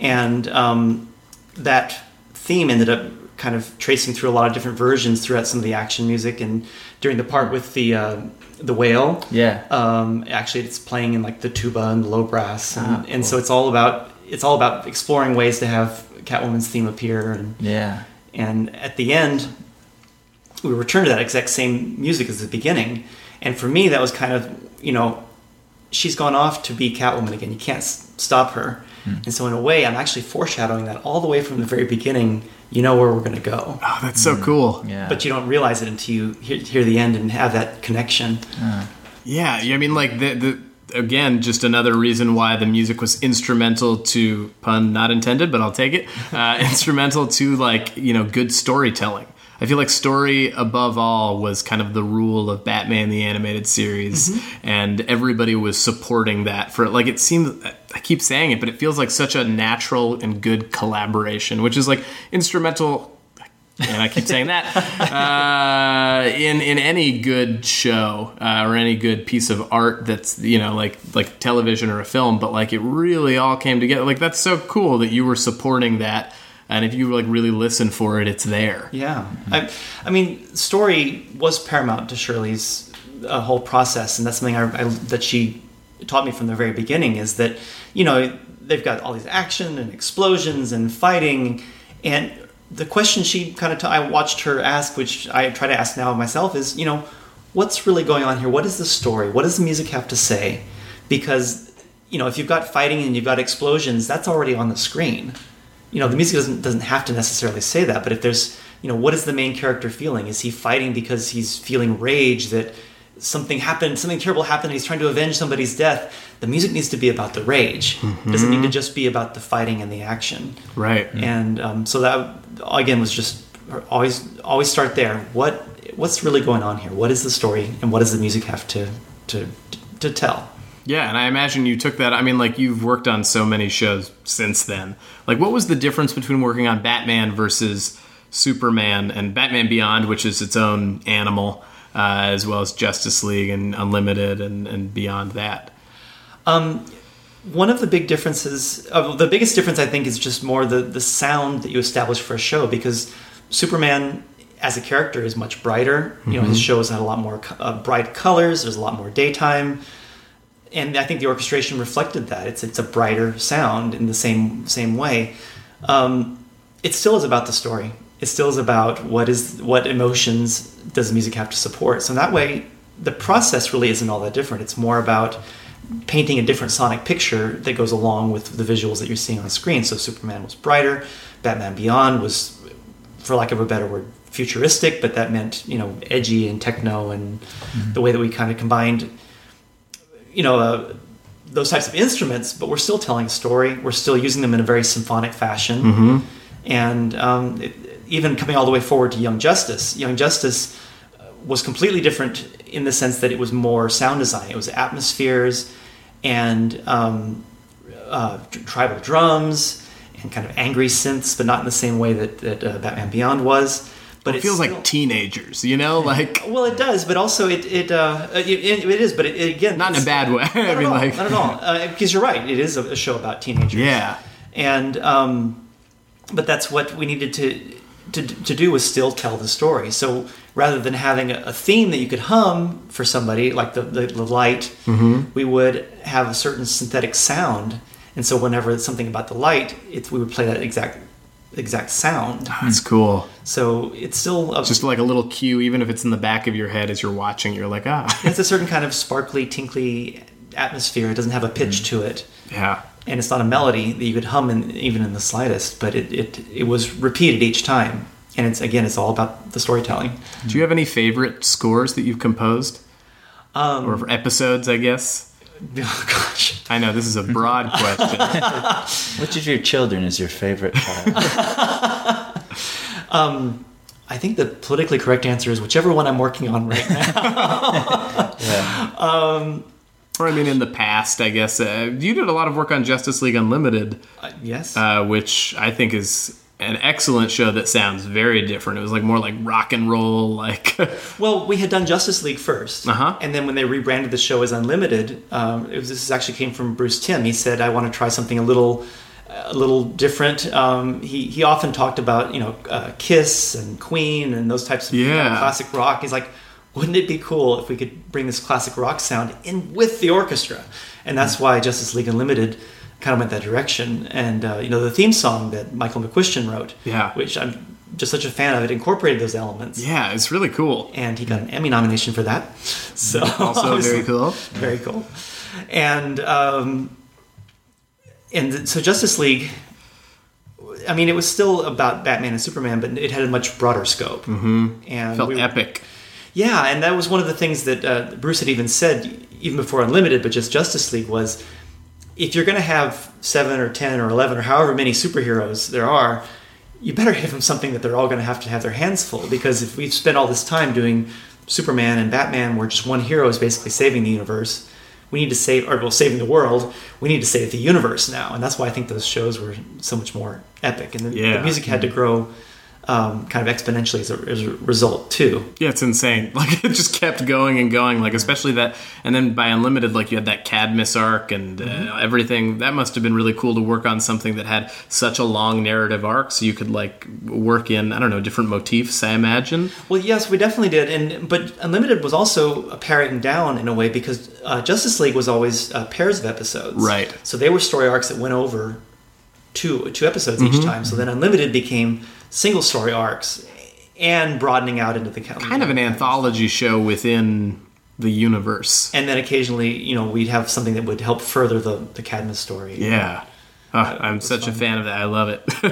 and um, that theme ended up kind of tracing through a lot of different versions throughout some of the action music and during the part with the uh, the whale Yeah. um, actually it's playing in like the tuba and the low brass and, Ah, and so it's all about it's all about exploring ways to have catwoman's theme appear and Yeah. and at the end we return to that exact same music as the beginning. And for me, that was kind of you know, she's gone off to be Catwoman again. You can't s- stop her. Hmm. And so in a way, I'm actually foreshadowing that all the way from the very beginning. You know where we're going to go. Oh, that's so hmm. cool. Yeah. But you don't realize it until you hear, hear the end and have that connection. Ah. Yeah, I mean, like the the again, just another reason why the music was instrumental to pun not intended, but I'll take it. Uh, instrumental to like you know good storytelling. I feel like story above all was kind of the rule of Batman the animated series, and everybody was supporting that for like it seems. I keep saying it, but it feels like such a natural and good collaboration, which is like instrumental and I keep saying that uh, in in any good show uh, or any good piece of art that's you know like like television or a film, but like it really all came together. Like that's so cool that you were supporting that, and if you like really listen for it, it's there. Yeah, I, I mean, story was paramount to Shirley's uh, whole process, and that's something I, I, that she taught me from the very beginning. Is that you know they've got all these action and explosions and fighting, and the question she kind of t- I watched her ask, which I try to ask now myself, is you know what's really going on here? What is the story? What does the music have to say? Because you know if you've got fighting and you've got explosions, that's already on the screen you know the music doesn't doesn't have to necessarily say that but if there's you know what is the main character feeling? Is he fighting because he's feeling rage that something happened something terrible happened and he's trying to avenge somebody's death? The music needs to be about the rage. It doesn't need to just be about the fighting and the action. Right. and um, so that again was just always always start there. What what's really going on here? What is the story and what does the music have to to to tell Yeah, and I imagine you took that. I mean, like you've worked on so many shows since then. Like, what was the difference between working on Batman versus Superman and Batman Beyond, which is its own animal, uh, as well as Justice League and Unlimited and, and beyond that? one of the big differences uh, the biggest difference i think is just more the the sound that you establish for a show because superman as a character is much brighter you know his shows had a lot more uh, bright colors there's a lot more daytime and i think the orchestration reflected that. It's it's a brighter sound in the same same way. Um, it still is about the story. It still is about what is what emotions does music have to support. So in that way the process really isn't all that different. It's more about painting a different sonic picture that goes along with the visuals that you're seeing on screen. So Superman was brighter, Batman Beyond was, for lack of a better word, futuristic, but that meant you know edgy and techno and the way that we kind of combined, you know. Uh, those types of instruments, but we're still telling a story. We're still using them in a very symphonic fashion, and um, it, even coming all the way forward to Young Justice. Young Justice was completely different in the sense that it was more sound design. It was atmospheres and um, uh, tribal drums and kind of angry synths, but not in the same way that, that uh, Batman Beyond was. But It feels still- like teenagers, you know, like well, it does, but also it it uh, it, it, is, but it, it, again, not in a bad way. Not I at mean, all, like not at all, uh, because you're right. It is a, a show about teenagers. Yeah. and um, but that's what we needed to, to to do was still tell the story. So rather than having a, a theme that you could hum for somebody like the the, the light, Mm-hmm. we would have a certain synthetic sound, and so whenever it's something about the light, it, we would play that exact exact sound. That's cool. So it's still a, Just like a little cue, even if it's in the back of your head as you're watching, you're like, ah, it's a certain kind of sparkly, tinkly atmosphere. It doesn't have a pitch to it. yeah. and it's not a melody that you could hum in, even in the slightest, but it, it it was repeated each time. And it's again, it's all about the storytelling. Do you have any favorite scores that you've composed? Um, or episodes, I guess? Oh gosh, I know this is a broad question. Which of your children is your favorite child? I think the politically correct answer is whichever one I'm working on right now. yeah. or I mean, in the past, I guess uh, you did a lot of work on Justice League Unlimited, Uh, yes, uh, which I think is an excellent show that sounds very different. It was like more like rock and roll, like well, we had done Justice League 1st Uh-huh. and then when they rebranded the show as Unlimited, um, it was, this actually came from Bruce Timm. He said, "I want to try something a little." A little different. Um, he he often talked about you know uh, Kiss and Queen and those types of you know, classic rock. He's like, wouldn't it be cool if we could bring this classic rock sound in with the orchestra? And that's why Justice League Unlimited kind of went that direction. And uh, you know, the theme song that Michael McCuistion wrote, Yeah. which I'm just such a fan of it, incorporated those elements. Yeah, it's really cool. And he got an Emmy nomination for that. So Also very cool. Very cool. And um, and so Justice League. I mean, it was still about Batman and Superman, but it had a much broader scope. Mm-hmm. And Felt we- epic. yeah, and that was one of the things that uh, Bruce had even said, even before Unlimited, but just Justice League was, if you're going to have seven or ten or eleven or however many superheroes there are, you better give them something that they're all going to have to have their hands full. Because if we've spent all this time doing Superman and Batman, where just one hero is basically saving the universe, we need to save, or well, saving the world. We need to save the universe now, and that's why I think those shows were so much more epic, and the, Yeah. the music had to grow. Um, kind of exponentially as a, as a result too. Yeah, it's insane. Like it just kept going and going. Like especially that, and then by Unlimited, like you had that Cadmus arc and uh, Mm-hmm. everything. That must have been really cool to work on something that had such a long narrative arc, so you could like work in I don't know different motifs. I imagine. Well, yes, we definitely did, and but Unlimited was also a paring down in a way because uh, Justice League was always uh, pairs of episodes, Right. So they were story arcs that went over two two episodes each Mhm. time. So then Unlimited became single story arcs and broadening out into the Kind of an anthology show within the universe. and then occasionally, you know, we'd have something that would help further the the Cadmus story. Yeah. Oh, I'm such a fan of that. I love it.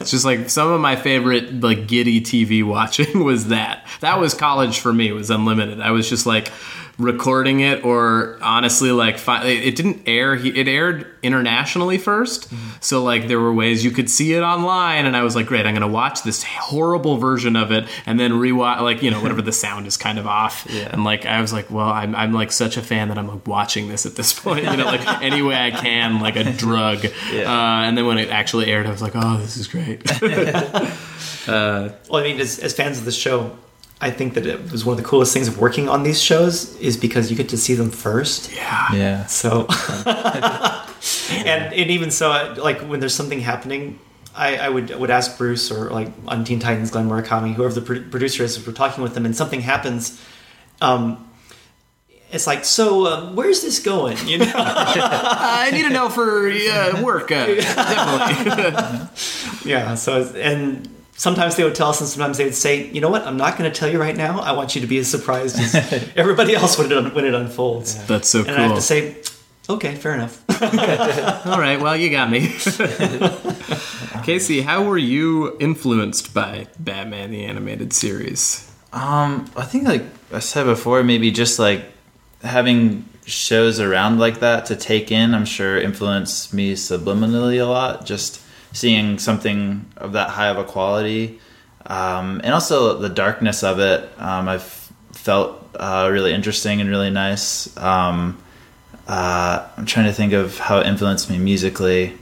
it's just like some of my favorite like giddy TV watching was that. That was college for me. It was unlimited. I was just like recording it or honestly like fi- it didn't air it aired internationally 1st so like there were ways you could see it online and i was like great i'm gonna watch this horrible version of it and then rewatch like you know whatever the sound is kind of off. Yeah. and like i was like well i'm, I'm like such a fan that i'm like watching this at this point you know like any way i can like a drug. Uh, and then when it actually aired i was like oh this is great. Uh, Well, I mean, as, as fans of the show, I think that it was one of the coolest things of working on these shows is because you get to see them first. Yeah. Yeah. So, and and even so, like when there's something happening, I, I would would ask Bruce or like on Teen Titans, Glenn Murakami, whoever the pro- producer is, if we're talking with them and something happens. Um, it's like, so uh, where's this going? You know, i need to know for uh, work uh, definitely yeah. So and sometimes they would tell us, and sometimes they would say, you know what, I'm not going to tell you right now. I want you to be as surprised as everybody else when it when it unfolds. that's so and I have to say, okay, fair enough. All right, well, you got me. Casey, how were you influenced by Batman the Animated Series? Um, I think like I said before, maybe just like having shows around like that to take in, I'm sure influenced me subliminally a lot. Just seeing something of that high of a quality, um, and also the darkness of it. Um, I've felt uh, really interesting and really nice. Um, uh, I'm trying to think of how it influenced me musically.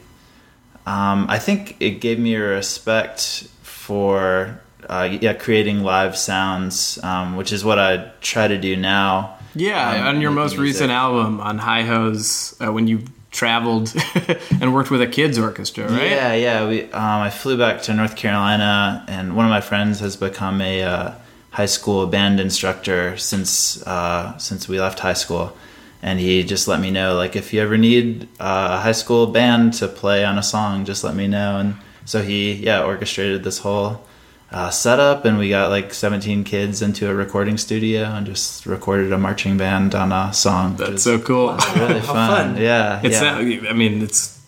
Um, I think it gave me a respect for uh, yeah creating live sounds, um, which is what I try to do now. Yeah, Um, on your most music. recent album, on High Hos, uh, when you traveled and worked with a kids orchestra, right? Yeah, yeah. We um, I flew back to North Carolina, and one of my friends has become a uh, high school band instructor since uh, since we left high school, and he just let me know like if you ever need uh, a high school band to play on a song, just let me know. And so he yeah orchestrated this whole. Uh, setup and we got like 17 kids into a recording studio and just recorded a marching band on a song. which That's was so cool. really How fun. fun. Yeah, It's yeah. not- I mean, it's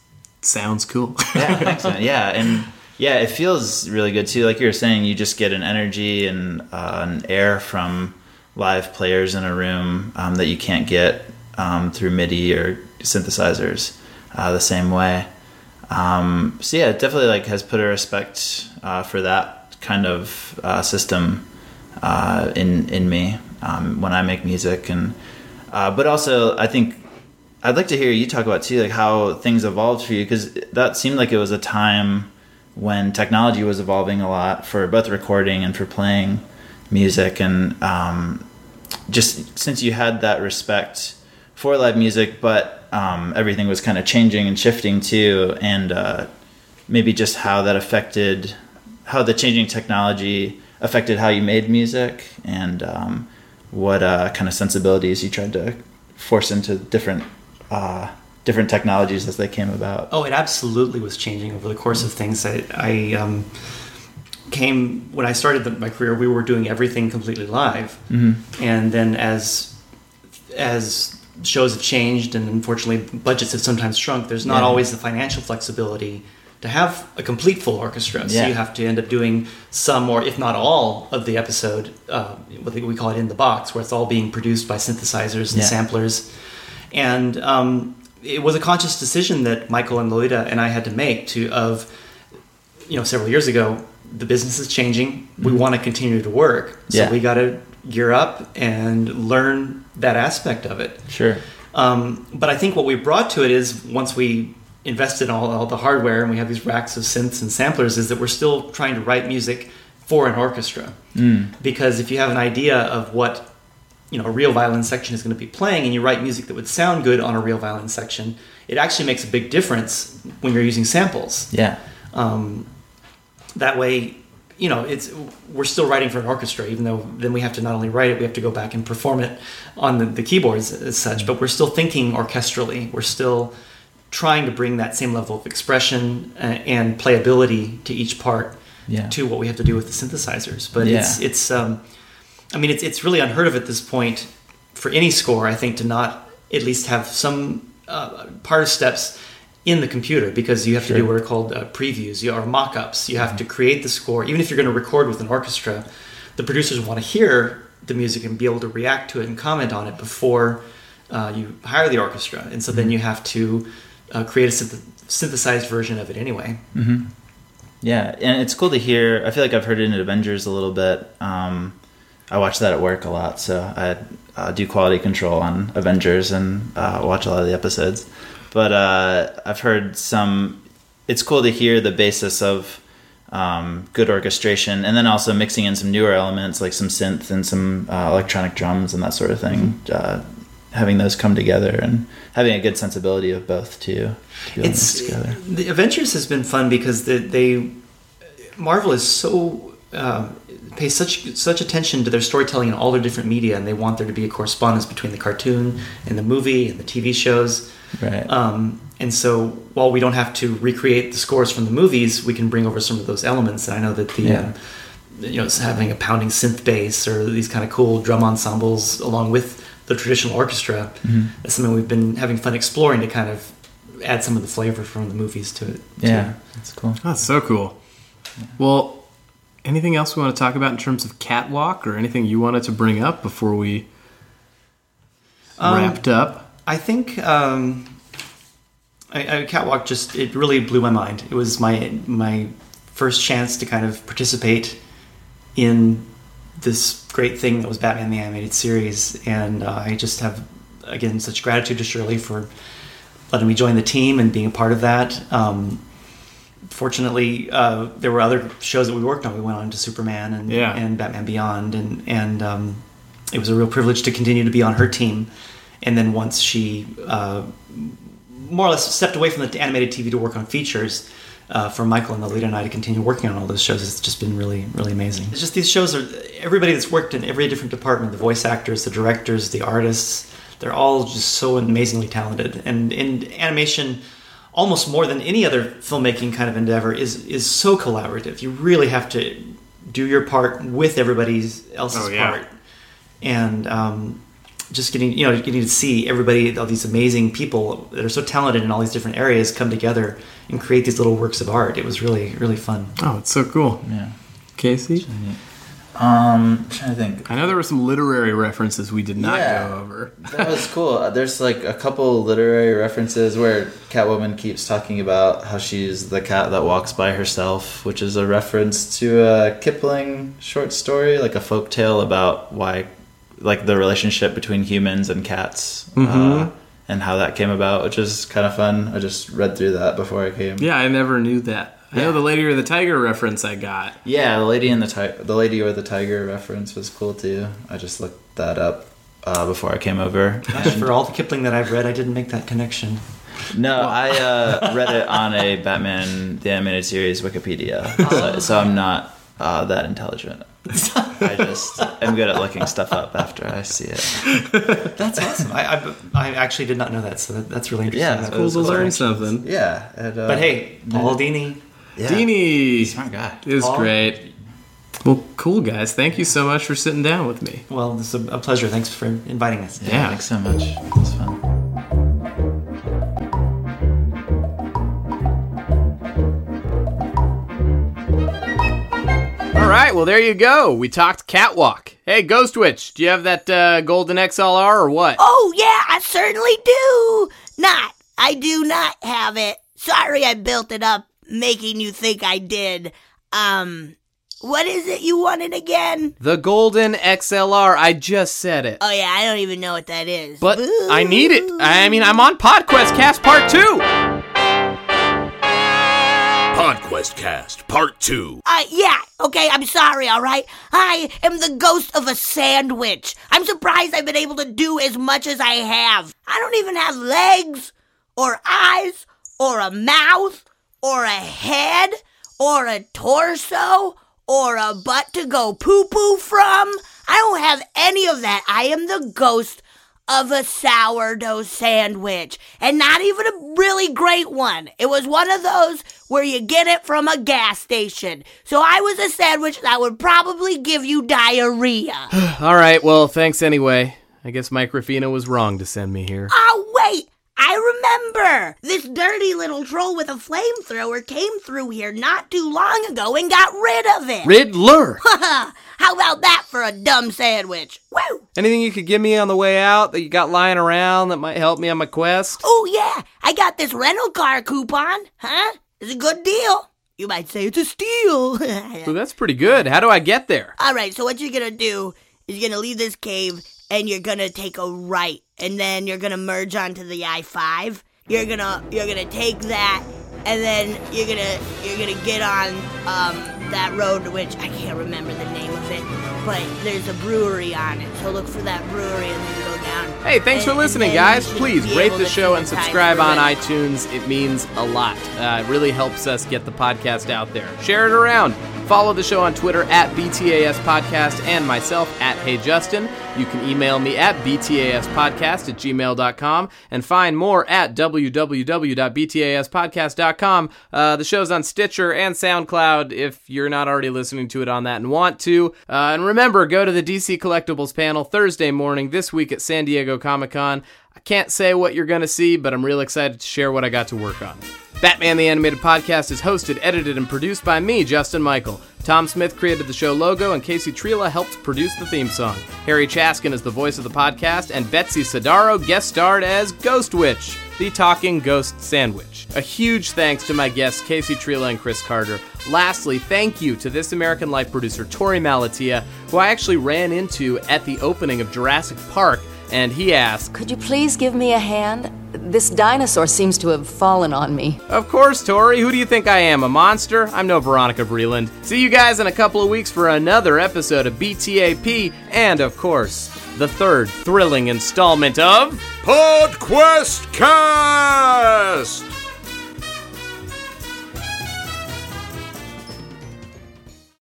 sounds cool. yeah, thanks, man. Yeah, and yeah, it feels really good too. Like you were saying, you just get an energy and uh, an air from live players in a room um, that you can't get um, through MIDI or synthesizers uh, the same way. Um, so yeah, it definitely like has put a respect uh, for that kind of uh, system uh, in in me um, when I make music, and uh, but also I think I'd like to hear you talk about too, like how things evolved for you, because that seemed like it was a time when technology was evolving a lot for both recording and for playing music, and um, just since you had that respect for live music, but um, everything was kind of changing and shifting too, and uh, maybe just how that affected how the changing technology affected how you made music and um, what uh, kind of sensibilities you tried to force into different uh, different technologies as they came about. Oh, it absolutely was changing over the course of things. I, I um, came when I started the, my career. We were doing everything completely live, and then as as shows have changed, and unfortunately budgets have sometimes shrunk. There's not Yeah. always the financial flexibility to have a complete full orchestra. So Yeah. you have to end up doing some, or if not all, of the episode. Uh, what we call it in the box, where it's all being produced by synthesizers and Yeah. samplers. And um, it was a conscious decision that Michael and Lolita and I had to make to of you know several years ago. The business is changing. We want to continue to work, so Yeah. we got to gear up and learn that aspect of it. Sure. Um, but I think what we brought to it is once we invested in all, all the hardware and we have these racks of synths and samplers, is that we're still trying to write music for an orchestra. Because if you have an idea of what you know a real violin section is going to be playing, and you write music that would sound good on a real violin section, it actually makes a big difference when you're using samples. Yeah. Um, that way, you know, it's we're still writing for an orchestra, even though then we have to not only write it, we have to go back and perform it on the, the keyboards as such. But we're still thinking orchestrally. We're still trying to bring that same level of expression uh, and playability to each part Yeah. to what we have to do with the synthesizers. But it's Yeah. it's um, I mean, it's it's really unheard of at this point for any score, I think, to not at least have some uh, part of steps in the computer because you have to do what are called uh, previews you, or mock-ups. You have to create the score, even if you're going to record with an orchestra. The producers want to hear the music and be able to react to it and comment on it before uh, you hire the orchestra, and so then you have to uh, create a synth- synthesized version of it anyway. Yeah, and it's cool to hear. I feel like I've heard it in Avengers a little bit. Um, I watch that at work a lot, so I uh, do quality control on Avengers and uh, watch a lot of the episodes. But uh, I've heard some. It's cool to hear the basis of um, good orchestration, and then also mixing in some newer elements like some synth and some uh, electronic drums and that sort of thing. Uh, having those come together and having a good sensibility of both too. it's together. the Avengers has been fun because they, they Marvel is so uh, pays such such attention to their storytelling in all their different media, and they want there to be a correspondence between the cartoon and the movie and the TV shows. Right. Um, and so while we don't have to recreate the scores from the movies, we can bring over some of those elements. And I know that the Yeah. um, you know having a pounding synth bass or these kind of cool drum ensembles along with the traditional orchestra Mm-hmm. is something we've been having fun exploring to kind of add some of the flavor from the movies to it. too. yeah, that's cool. That's so cool. Well, anything else we want to talk about in terms of catwalk or anything you wanted to bring up before we Um, wrapped up? I think um, I, I, Catwalk just it really blew my mind. It was my my first chance to kind of participate in this great thing that was Batman the Animated Series, and uh, I just have again such gratitude to Shirley for letting me join the team and being a part of that. Um, fortunately, uh, there were other shows that we worked on. We went on to Superman and Yeah. and Batman Beyond, and and um, it was a real privilege to continue to be on her team. And then once she uh, more or less stepped away from the animated TV to work on features. Uh, for Michael and Lolita and I to continue working on all those shows, it's just been really, really amazing. It's just these shows are everybody that's worked in every different department the voice actors, the directors, the artists they're all just so amazingly talented. And in animation, almost more than any other filmmaking kind of endeavor, is is so collaborative. You really have to do your part with everybody else's Oh, yeah. part, and um, just getting you know getting to see everybody, all these amazing people that are so talented in all these different areas come together and create these little works of art. It was really really fun. Oh, it's so cool. Yeah. Casey? Um, I'm trying to think. I know there were some literary references we did not Yeah. go over. That was cool. Uh, There's like a couple literary references where Catwoman keeps talking about how she's the cat that walks by herself, which is a reference to a Kipling short story, like a folk tale about why, like the relationship between humans and cats, uh, and how that came about, which is kind of fun. I just read through that before I came. Yeah, I never knew that. I know the Lady or the Tiger reference I got. Yeah, the lady and the ti- the lady or the tiger reference was cool too. I just looked that up uh, before I came over. Gosh, for all the Kipling that I've read, I didn't make that connection. No, I uh, read it on a Batman the Animated Series Wikipedia, so, so I'm not uh, that intelligent. I just am good at looking stuff up after I see it. That's awesome. I, I, I actually did not know that, so that, that's really interesting. Yeah, That's it Cool to learn something. Yeah, and, uh, But hey, Paul Dini, yeah, Dini smart guy. is Paul? great. Well, cool, guys. Thank you so much for sitting down with me. Well, it's a, a pleasure. Thanks for inviting us. Yeah. Thanks so much. It was fun. All right, well, there you go. We talked catwalk. Hey, Ghost Witch, do you have that uh, golden XLR or what? Oh, yeah, I certainly do. Not. I do not have it. Sorry I built it up, making you think I did. Um, what is it you wanted again? The golden XLR. I just said it. Oh, yeah, I don't even know what that is. But I need it. I mean, I'm on PodQuest Cast Part 2. PodQuest Cast Part 2. Uh, yeah, okay, I'm sorry, alright? I am the ghost of a sandwich. I'm surprised I've been able to do as much as I have. I don't even have legs, or eyes, or a mouth, or a head, or a torso, or a butt to go poo poo from. I don't have any of that. I am the ghost of a sourdough sandwich. And not even a really great one. It was one of those where you get it from a gas station. So I was a sandwich that would probably give you diarrhea. All right, well, thanks anyway. I guess Mike Ruffino was wrong to send me here. Oh, wait! I remember! This dirty little troll with a flamethrower came through here not too long ago and got rid of it. Riddler! How about that for a dumb sandwich? Woo! Anything you could give me on the way out that you got lying around that might help me on my quest? Oh, yeah, I got this rental car coupon. Huh? It's a good deal. You might say it's a steal. That's pretty good. How do I get there? All right, so what you're gonna do is you're gonna leave this cave and you're gonna take a right, and then you're gonna merge onto the I-5. You're gonna you're gonna take that, and then you're gonna you're gonna get on um, that road, to which I can't remember the name of it, but there's a brewery on it. So look for that brewery and then go down. Hey, thanks for listening, guys. Please rate the show and subscribe on it. iTunes. It means a lot. Uh, it really helps us get the podcast out there. Share it around. Follow the show on Twitter at BTAS Podcast and myself at Hey Justin. You can email me at BTASpodcast at gmail.com and find more at www.btaspodcast.com. Uh, the show's on Stitcher and SoundCloud if you're not already listening to it on that and want to. Uh, and remember, go to the DC Collectibles panel Thursday morning this week at San Diego Comic Con. I can't say what you're going to see, but I'm real excited to share what I got to work on. Batman the Animated Podcast is hosted, edited, and produced by me, Justin Michael. Tom Smith created the show logo, and Casey Trela helped produce the theme song. Harry Chaskin is the voice of the podcast, and Betsy Sodaro guest starred as Ghost Witch, the talking ghost sandwich. A huge thanks to my guests, Casey Trela and Chris Carter. Lastly, thank you to This American Life producer Torey Malatia, who I actually ran into at the opening of Jurassic Park, and he asked, Could you please give me a hand? This dinosaur seems to have fallen on me. Of course, Torey. Who do you think I am? A monster? I'm no Veronica Vreeland. See you guys in a couple of weeks for another episode of BTAP, and of course, the third thrilling installment of PodQuest Cast!